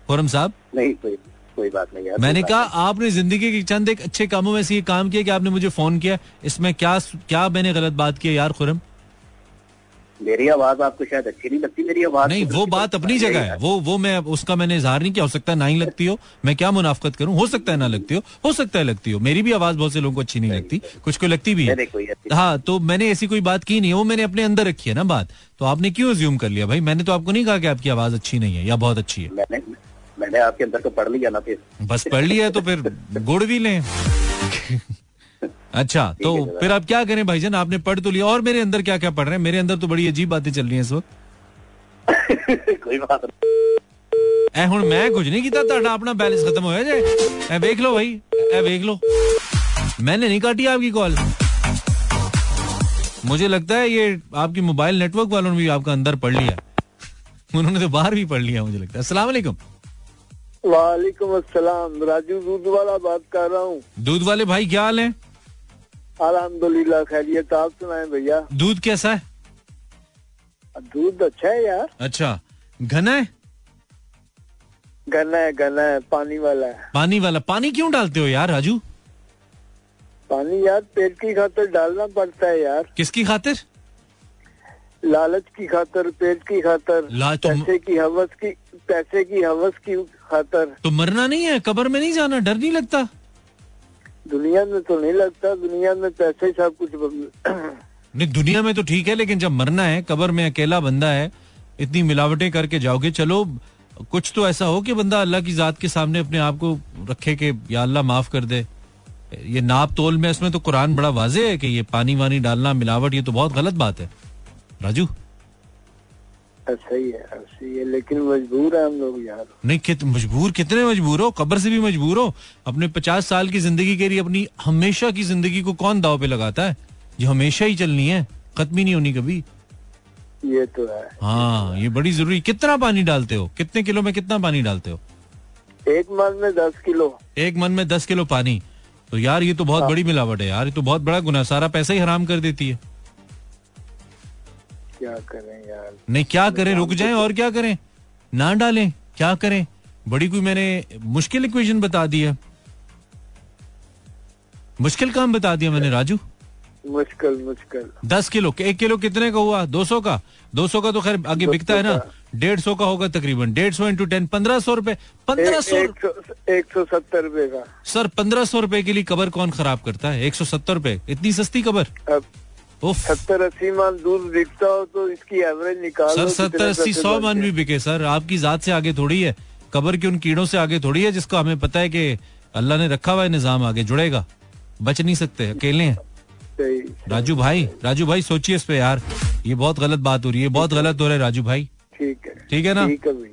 [SPEAKER 1] खुरम साहब?
[SPEAKER 6] नहीं कोई कोई बात नहीं यार
[SPEAKER 1] मैंने कहा आपने ज़िंदगी के चंद एक अच्छे कामों में से ये काम किया कि आपने मुझे फ़ोन किया। इसमें क्या क्या मैंने गलत बात की है यार खुरम?
[SPEAKER 6] नहीं। मेरी आवाज़ आपको शायद अच्छी नहीं लगती? मेरी आवाज़
[SPEAKER 1] नहीं
[SPEAKER 6] तो
[SPEAKER 1] वो बात अपनी जगह है। वो वो मैं उसका मैंने इजहार नहीं किया। हो सकता है ना ही लगती हो। मैं क्या मुनाफकत करूँ? हो सकता है ना लगती हो। हो सकता है लगती हो। मेरी भी आवाज़ बहुत से लोगों को अच्छी नहीं लगती। कुछ को लगती भी है। हाँ तो मैंने ऐसी कोई बात की नहीं वो मैंने अपने अंदर रखी है ना बात। तो आपने क्यों ज्यूम कर लिया भाई? मैंने तो आपको नहीं कहा कि आपकी आवाज़ अच्छी नहीं है या बहुत अच्छी है।
[SPEAKER 6] मैंने मैंने आपके अंदर को पढ़ लिया ना फिर।
[SPEAKER 1] बस पढ़ लिया तो फिर गुड़ भी लें। अच्छा तो
[SPEAKER 6] है, जनाब।
[SPEAKER 1] फिर आप क्या करें भाईजान आपने पढ़ तो लिया और मेरे अंदर क्या क्या पढ़ रहे हैं मेरे अंदर तो बड़ी अजीब बातें चल रही हैं इस वक्त
[SPEAKER 6] कोई बात नहीं
[SPEAKER 1] ਐ ਹੁਣ ਮੈਂ ਕੁਝ ਨਹੀਂ ਕੀਤਾ ਤੁਹਾਡਾ ਆਪਣਾ बैलेंस खत्म होया जाए ए देख लो भाई ए देख लो मैंने नहीं काटी आपकी कॉल मुझे लगता है ये आपकी मोबाइल नेटवर्क वालों ने भी आपका अंदर पढ़ लिया उन्होंने तो बाहर भी पढ़ लिया मुझे लगता है अस्सलाम वालेकुम
[SPEAKER 7] वालेकुम अस्सलाम राजू दूध वाला बात कर रहा हूँ
[SPEAKER 1] दूध वाले भाई क्या हाल है
[SPEAKER 7] अल्हम्दुलिल्लाह खैरियत आप सुनाए भैया।
[SPEAKER 1] दूध कैसा है?
[SPEAKER 7] दूध अच्छा है यार।
[SPEAKER 1] अच्छा। घना है?
[SPEAKER 7] घना है घना है पानी वाला है।
[SPEAKER 1] पानी वाला। पानी क्यों डालते हो यार राजू?
[SPEAKER 7] पानी यार पेट की खातर डालना पड़ता है यार।
[SPEAKER 1] किसकी खातिर?
[SPEAKER 7] लालच की खातर पेट की खातर
[SPEAKER 1] तो
[SPEAKER 7] पैसे की हवस की पैसे की हवस की खातर।
[SPEAKER 1] तो मरना नहीं है कब्र में नहीं जाना डर नहीं लगता?
[SPEAKER 7] दुनिया में तो नहीं लगता, दुनिया में पैसे ही सब कुछ
[SPEAKER 1] नहीं, दुनिया में तो ठीक है, लेकिन जब मरना है, कब्र में अकेला बंदा है, इतनी मिलावटें करके जाओगे, चलो, कुछ तो ऐसा हो कि बंदा अल्लाह की जात के सामने अपने आप को रखे कि या अल्लाह माफ़ कर दे। ये नाप तोल में, इसमें तो कुरान बड़ा वाजे है कि ये पानी वानी डालना, मिलावट, ये तो बहुत गलत बात है। राजू?
[SPEAKER 7] सही है सही है लेकिन मजबूर है हम लोग यार।
[SPEAKER 1] नहीं कित मजबूर? कितने मजबूर हो? कब्र से भी मजबूर हो? अपने पचास साल की ज़िंदगी के लिए अपनी हमेशा की ज़िंदगी को कौन दाव पे लगाता है? ये हमेशा ही चलनी है खत्म ही नहीं होनी कभी।
[SPEAKER 7] ये तो है।
[SPEAKER 1] हाँ ये बड़ी ज़रूरी कितना पानी डालते हो? कितने किलो में कितना पानी डालते हो?
[SPEAKER 7] एक मन में दस किलो।
[SPEAKER 1] एक मन में दस किलो पानी। तो यार ये तो बहुत बड़ी मिलावट है यार। ये तो बहुत बड़ा गुना सारा पैसा ही हराम कर देती है।
[SPEAKER 7] क्या करें यार?
[SPEAKER 1] नहीं क्या करें? रुक जाएँ और क्या करें? ना डालें क्या करें? बड़ी कोई मैंने मुश्किल इक्वेशन बता दी है। मुश्किल काम बता दिया मैंने राजू।
[SPEAKER 7] मुश्किल मुश्किल।
[SPEAKER 1] दस किलो एक किलो कितने का हुआ? दो सौ का? दो सौ का तो खैर आगे बिकता है ना। डेढ़ सौ का होगा तकरीबन। डेढ़ सौ इंटू टेन पंद्रह सौ रूपए पंद्रह सौ
[SPEAKER 7] एक सौ सत्तर रुपए का।
[SPEAKER 1] सर पंद्रह सौ रुपए के लिए कबर कौन खराब करता है? एक सौ सत्तर रूपए। इतनी सस्ती कबर।
[SPEAKER 7] अब सत्तर अस्सी मान दूध बिकता हो तो इसकी एवरेज निकाल
[SPEAKER 1] सर सत्तर अस्सी सौ मन भी बिके सर आपकी जात से आगे थोड़ी है कबर के उन कीड़ों से आगे थोड़ी है जिसको हमें पता है कि अल्लाह ने रखा हुआ है निज़ाम आगे जुड़ेगा बच नहीं सकते अकेले हैं। राजू भाई राजू भाई सोचिए इस पे यार ये बहुत गलत बात हो रही है बहुत गलत हो रहा है राजू भाई।
[SPEAKER 7] ठीक है।
[SPEAKER 1] ठीक है ना?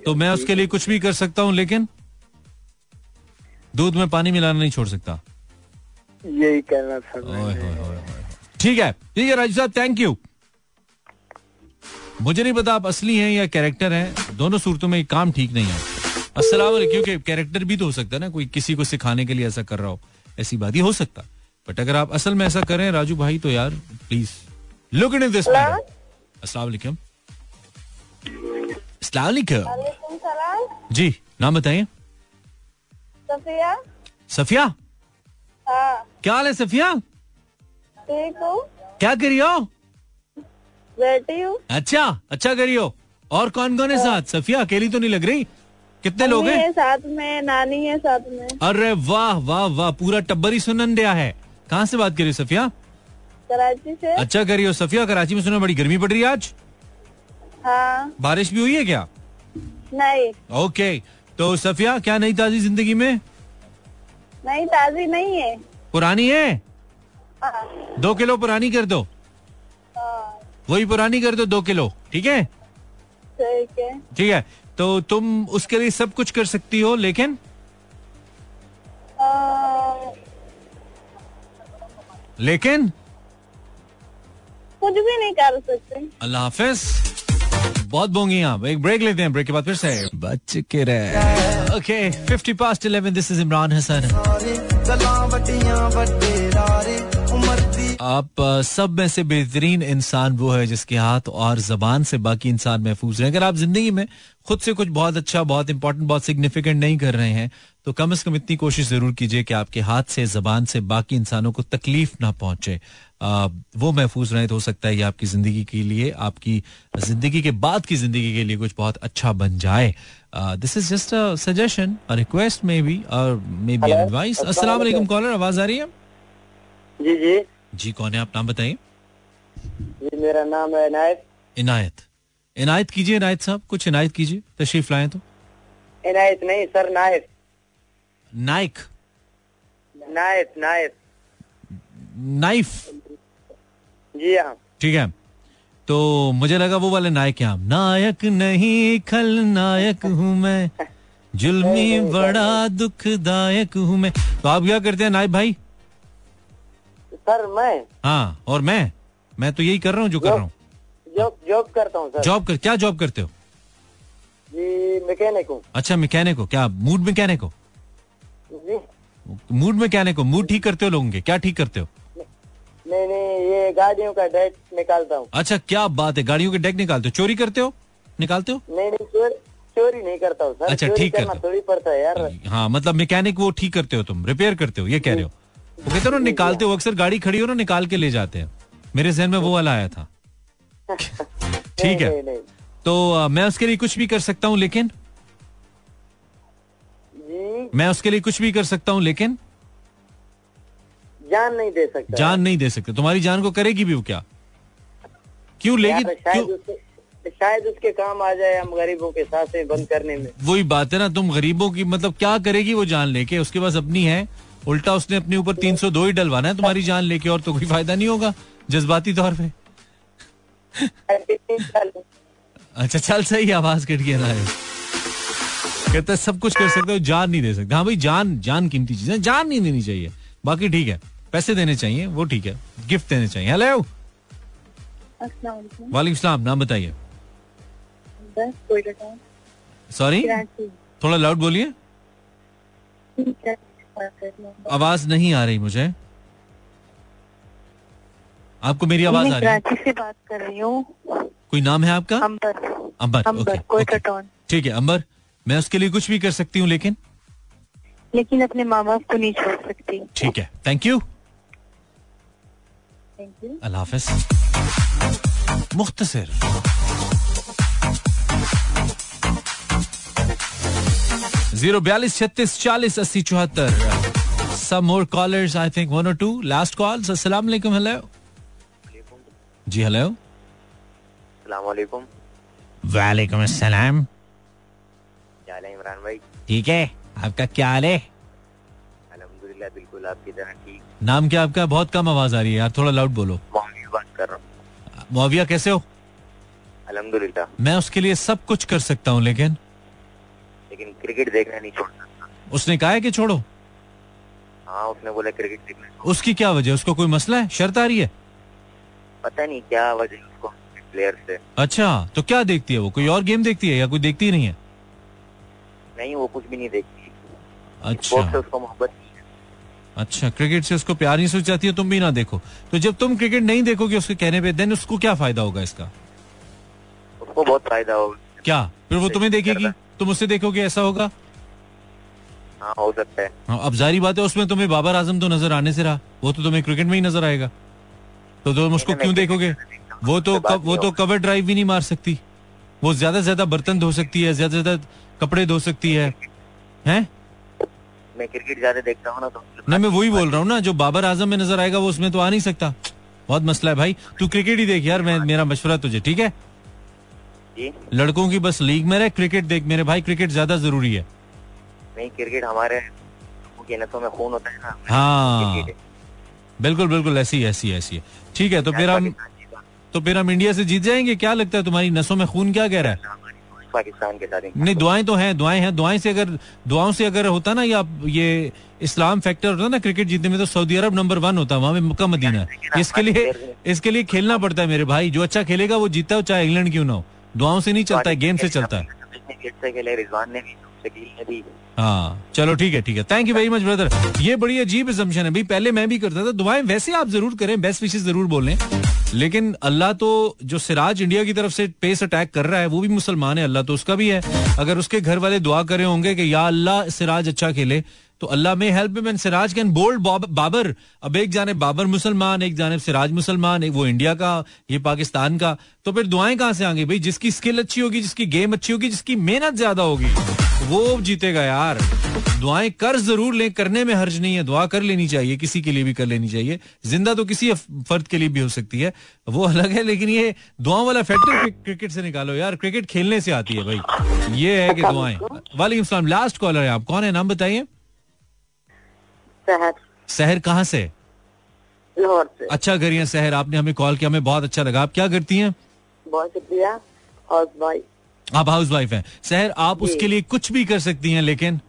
[SPEAKER 1] तो मैं उसके लिए कुछ भी कर सकता हूँ लेकिन दूध में पानी मिलाना नहीं छोड़ सकता।
[SPEAKER 7] यही कहना था
[SPEAKER 1] ठीक है। ठीक है राजू साहब थैंक यू मुझे नहीं पता आप असली हैं या कैरेक्टर हैं दोनों सूरतों में काम ठीक नहीं है। अस्सलाम क्योंकि कैरेक्टर भी तो हो सकता है ना कोई किसी को सिखाने के लिए ऐसा कर रहा हो। ऐसी बात ही हो सकता। बट अगर आप असल में ऐसा करें राजू भाई तो यार प्लीज़ लुक इन दिस अस्सलाम जी नाम बताइए।
[SPEAKER 3] सफिया।
[SPEAKER 1] सफिया?
[SPEAKER 3] हाँ।
[SPEAKER 1] क्या हाल है सफिया? क्या करी हो?
[SPEAKER 3] बैठी हूँ।
[SPEAKER 1] अच्छा अच्छा करी हो। और कौन कौन है साथ? सफिया अकेली तो नहीं लग रही? कितने लोग हैं?
[SPEAKER 3] है साथ में नानी है साथ में।
[SPEAKER 1] अरे वाह वाह वाह पूरा टब्बर ही सुनन दिया है। कहाँ से बात करी हो सफिया?
[SPEAKER 3] कराची से।
[SPEAKER 1] अच्छा करी हो सफिया कराची में सुना बड़ी गर्मी पड़ रही है आज।
[SPEAKER 3] हाँ।
[SPEAKER 1] बारिश भी हुई है क्या?
[SPEAKER 3] नहीं।
[SPEAKER 1] ओके तो सफिया क्या नई ताजी ज़िंदगी में?
[SPEAKER 3] नहीं ताजी नहीं है।
[SPEAKER 1] पुरानी है
[SPEAKER 3] हाँ?
[SPEAKER 1] दो किलो पुरानी कर दो।
[SPEAKER 3] हाँ,
[SPEAKER 1] वही पुरानी कर दो दो किलो ठीक है?
[SPEAKER 3] ठीक है।
[SPEAKER 1] ठीक है तो तुम उसके लिए सब कुछ कर सकती हो लेकिन?
[SPEAKER 3] आ,
[SPEAKER 1] लेकिन?
[SPEAKER 3] कुछ भी नहीं कर सकते।
[SPEAKER 1] अल्लाह हाफिज। बहुत बोंगी आप। एक ब्रेक लेते हैं ब्रेक के बाद फिर से। बच के रहे। Okay 50 past 11 this is Imran Hasan आप सब में से बेहतरीन इंसान वो है जिसके हाथ और जबान से बाकी इंसान महफूज रहे अगर आप ज़िंदगी में खुद से कुछ बहुत अच्छा बहुत इंपॉर्टेंट बहुत सिग्निफिकेंट नहीं कर रहे हैं तो कम से कम इतनी कोशिश ज़रूर कीजिए कि आपके हाथ से जबान से बाकी इंसानों को तकलीफ़ ना पहुँचे। वो महफूज रहे तो हो सकता है ये आपकी ज़िंदगी के लिए आपकी ज़िंदगी के बाद की ज़िंदगी के लिए कुछ बहुत अच्छा बन जाए। This is just a suggestion a request maybe और मे बी एडवाइस अस्सलाम वालेकुम कॉलर आवाज़ आ रही है?
[SPEAKER 4] जी जी।
[SPEAKER 1] जी कौन है? आप नाम बताइए।
[SPEAKER 4] जी मेरा नाम है इनायत।
[SPEAKER 1] इनायत। इनायत कीजिए इनायत साहब। कुछ इनायत कीजिए। तशरीफ़ लाए तो।
[SPEAKER 4] इनायत नहीं सर नायब
[SPEAKER 1] नायक।
[SPEAKER 4] नायब नायब
[SPEAKER 1] नाइफ।
[SPEAKER 4] जी हाँ।
[SPEAKER 1] ठीक है। तो मुझे लगा वो वाले नायक हैं आप। नायक नहीं खल नायक हूँ मैं। जुल्मी बड़ा दुखदायक हूँ मैं। तो आप क्या करते हैं नायब भाई?
[SPEAKER 4] सर मैं।
[SPEAKER 1] हाँ और मैं? मैं तो यही कर रहा हूँ जो कर रहा हूँ।
[SPEAKER 4] जॉब जॉब करता हूँ
[SPEAKER 1] जॉब कर क्या जॉब करते हो?
[SPEAKER 4] जी मैकेनिक हूँ।
[SPEAKER 1] अच्छा मैकेनिक हो। क्या मूड मैकेनिक हो? मूड मैकेनिक हो। मूड ठीक करते हो लोगों के? क्या ठीक करते हो?
[SPEAKER 4] नहीं नहीं ये गाड़ियों का डेट निकालता हूँ।
[SPEAKER 1] अच्छा क्या बात है गाड़ियों के डेक निकालते हो? चोरी करते हो? निकालते हो?
[SPEAKER 4] नहीं नहीं चोरी चोरी नहीं करता हूँ
[SPEAKER 1] अच्छा, ठीक
[SPEAKER 4] करना थोड़ी पड़ता है यार।
[SPEAKER 1] हाँ मतलब मैकेनिक वो ठीक करते हो तुम रिपेयर करते हो ये कह रहे हो। वो कहते हो ना निकालते हो अक्सर गाड़ी खड़ी हो ना निकाल के ले जाते हैं। मेरे जहन में वो वाला आया था। ठीक है।
[SPEAKER 4] नहीं नहीं
[SPEAKER 1] तो मैं उसके लिए कुछ भी कर सकता हूँ लेकिन?
[SPEAKER 4] जी
[SPEAKER 1] मैं उसके लिए कुछ भी कर सकता हूँ लेकिन?
[SPEAKER 4] जान नहीं दे सकता।
[SPEAKER 1] जान नहीं दे सकते। तुम्हारी जान को करेगी भी वो क्या? क्यों लेगी
[SPEAKER 4] शायद
[SPEAKER 1] क्यों?
[SPEAKER 4] उसके शायद उसके काम आ जाए हम गरीबों के साथ बंद करने में।
[SPEAKER 1] वही बात है ना तुम गरीबों की मतलब क्या करेगी वो जान लेके? उसके पास अपनी है उल्टा उसने अपने ऊपर तीन सौ दो ही डलवाना है तुम्हारी जान लेके और तो कोई फ़ायदा नहीं होगा जज्बाती तौर पे। अच्छा चल सही आवाज़ कट गया ना। कहते सब कुछ कर सकते हो जान नहीं दे सकते। हाँ भाई जान जान कीमती चीज़ है जान नहीं देनी चाहिए। बाकी ठीक है पैसे देने चाहिए वो ठीक है गिफ्ट देने चाहिए। हेलो। सलाम नाम बताइए। सॉरी थोड़ा लाउड बोलिए। आवाज़ नहीं आ रही मुझे। आपको मेरी आवाज़ आ रही है?
[SPEAKER 3] से बात कर रही हूँ।
[SPEAKER 1] कोई नाम है आपका?
[SPEAKER 3] अंबर।
[SPEAKER 1] अंबर
[SPEAKER 3] अंबर
[SPEAKER 1] ओके
[SPEAKER 3] कोई
[SPEAKER 1] ओके। ठीक है अंबर मैं उसके लिए कुछ भी कर सकती हूँ लेकिन?
[SPEAKER 3] लेकिन अपने माँ बाप को नहीं छोड़ सकती।
[SPEAKER 1] ठीक है थैंक यू
[SPEAKER 3] थैंक यू
[SPEAKER 1] अल्लाह हाफिज। मुख्तसर। ज़ीरो बयालीस छत्तीस चालीस अस्सी चौहत्तर more callers i think one or two. Last calls assalamu alaikum hello. जी हेलो वालेकुम अस्सलाम
[SPEAKER 6] हाल इमरान भाई
[SPEAKER 1] ठीक है. आपका क्या हाल है?
[SPEAKER 6] अल्हम्दुलिल्लाह बिल्कुल आपकी तरह ठीक।
[SPEAKER 1] नाम क्या आपका? बहुत कम आवाज़ आ रही है यार थोड़ा लाउड बोलो।
[SPEAKER 6] मौलवी बात कर रहा हूँ।
[SPEAKER 1] मुआविया कैसे हो?
[SPEAKER 6] अल्हम्दुलिल्लाह
[SPEAKER 1] मैं उसके लिए सब कुछ कर सकता हूँ लेकिन
[SPEAKER 6] क्रिकेट देखना नहीं छोड़ सकता
[SPEAKER 1] उसने कहा है कि छोड़ो?
[SPEAKER 6] हाँ उसने बोला क्रिकेट देखना
[SPEAKER 1] उसकी क्या वजह उसको कोई मसला है? शर्त आ रही है?
[SPEAKER 6] पता नहीं क्या वजह उसको प्लेयर से।
[SPEAKER 1] अच्छा तो क्या देखती है वो? कोई और गेम देखती है या कोई देखती नहीं है?
[SPEAKER 6] नहीं वो कुछ भी नहीं देखती। से
[SPEAKER 1] अच्छा
[SPEAKER 6] उसको मोहब्बत
[SPEAKER 1] अच्छा क्रिकेट से उसको प्यार नहीं सोच जाती है तुम भी ना देखो। तो जब तुम क्रिकेट नहीं देखोगे उसके कहने पे देन उसको क्या फ़ायदा होगा इसका?
[SPEAKER 6] उसको बहुत फ़ायदा होगा।
[SPEAKER 1] क्या? फिर वो तुम्हें देखेगी। तुम उससे देखोगे ऐसा होगा?
[SPEAKER 6] हाँ हो सकता है।
[SPEAKER 1] हाँ, अब जारी बात है उसमें तुम्हें बाबर आज़म तो नज़र आने से रहा। वो तो तुम्हें क्रिकेट में ही नज़र आएगा। तो तुम उसको क्यों देखोगे? वो तो वो तो कवर ड्राइव भी नहीं मार सकती। वो ज़्यादा से ज़्यादा बर्तन धो सकती है ज़्यादा से ज़्यादा कपड़े धो सकती है। हैं?
[SPEAKER 6] मैं क्रिकेट ज़्यादा देखता हूँ ना तो
[SPEAKER 1] नहीं मैं वही बोल रहा हूँ ना जो बाबर आज़म में नज़र आएगा वो उसमें तो आ नहीं सकता। बहुत मसला है भाई। तू क्रिकेट ही देख यार मैं मेरा मशवरा तुझे ठीक है?
[SPEAKER 6] जी।
[SPEAKER 1] लड़कों की बस लीग में रहे क्रिकेट देख मेरे भाई क्रिकेट ज़्यादा ज़रूरी है।
[SPEAKER 6] नहीं क्रिकेट हमारे नसों में खून होता है ना।
[SPEAKER 1] हाँ। बिल्कुल बिल्कुल ऐसी ऐसी ऐसी है। ठीक है तो फिर हम तो फिर हम इंडिया से जीत जाएँगे? क्या लगता है तुम्हारी नसों में खून क्या कह रहा है?
[SPEAKER 6] पाकिस्तान के साथ
[SPEAKER 1] नहीं दुआएँ तो हैं दुआएँ हैं दुआएँ से अगर दुआओं से अगर होता ना या ये इस्लाम फैक्टर होता ना क्रिकेट जीतने में तो सऊदी अरब नंबर वन होता वहाँ में मक्का मदीना। है इसके लिए इसके लिए खेलना पड़ता है मेरे भाई। जो अच्छा खेलेगा वो जीतता हो चाहे इंग्लैंड क्यों ना हो। दुआओं से नहीं चलता है गेम से चलता। है
[SPEAKER 6] गेट से खेले रिजवान ने भी शकील ने भी।
[SPEAKER 1] हाँ चलो ठीक है ठीक है। Thank you very much brother ये बड़ी अजीब असम्पशन है भाई। पहले मैं भी करता था दुआएँ वैसे आप ज़रूर करें बेस्ट विशेष ज़रूर बोलें लेकिन अल्लाह तो जो सिराज इंडिया की तरफ़ से पेस अटैक कर रहा है वो भी मुसलमान है अल्लाह तो उसका भी है। अगर उसके घर वाले दुआ करे होंगे कि या अल्लाह सिराज अच्छा खेले तो अल्लाह में हेल्प में सिराज कैन बोल्ड बाबर। अब एक जाने बाबर मुसलमान, एक जाने सिराज मुसलमान वो इंडिया का, ये पाकिस्तान का। तो फिर दुआएँ कहाँ से आएँगी? भाई, जिसकी स्किल अच्छी होगी, जिसकी गेम अच्छी होगी, जिसकी मेहनत ज़्यादा होगी, वो जीतेगा यार। दुआएँ कर ज़रूर ले, करने में हर्ज नहीं है। दुआ कर लेनी चाहिए, किसी के लिए भी कर लेनी चाहिए। ज़िंदा तो किसी फर्द के लिए भी हो सकती है। वो अलग है, लेकिन ये दुआ वाला फैक्टर क्रिकेट से निकालो यार। क्रिकेट खेलने से आती है, भाई। ये है कि दुआएँ। वालेकुम लास्ट कॉलर है आप। कौन है? नाम बताइए।
[SPEAKER 2] शहर।
[SPEAKER 1] शहर कहाँ से?
[SPEAKER 2] लाहौर से।
[SPEAKER 1] अच्छा करिए शहर। आपने हमें कॉल किया हमें बहुत अच्छा लगा। आप क्या करती हैं?
[SPEAKER 2] बहुत शुक्रिया। हाउस भाई
[SPEAKER 1] आप हाउस वाइफ हैं। शहर आप उसके लिए कुछ भी कर सकती हैं लेकिन?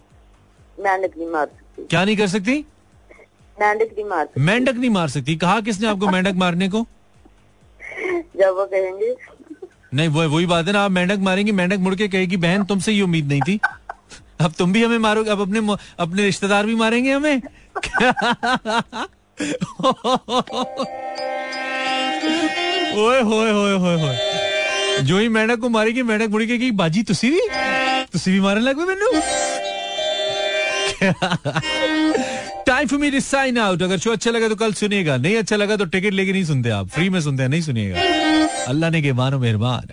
[SPEAKER 2] मेंढक नहीं मार सकती।
[SPEAKER 1] क्या नहीं कर सकती?
[SPEAKER 2] मेंढक नहीं मार सकती।
[SPEAKER 1] मेंढक नहीं मार सकती। कहा किसने आपको मेंढक मारने को?
[SPEAKER 2] जब वो कहेंगे।
[SPEAKER 1] नहीं वो वही बात है ना। आप मेंढक मारेंगी मेंढक मुड़ के कहेगी बहन तुमसे ये उम्मीद नहीं थी। अब तुम भी हमें मारोगे, अब अपने अपने रिश्तेदार भी मारेंगे हमें? ओए, होए होए होए होए। जो ही मैडक को मारेगी, मेंढक मुड़ के बाजी, तुसी भी? तुसी भी मारने लगे मैनू time for me to sign out अगर शो अच्छा लगा तो कल सुनिएगा, नहीं अच्छा लगा तो टिकट लेके नहीं सुनते आप। फ्री में सुनते हैं, नहीं सुनिएगा। अल्लाह ने के मानो मेहरबान।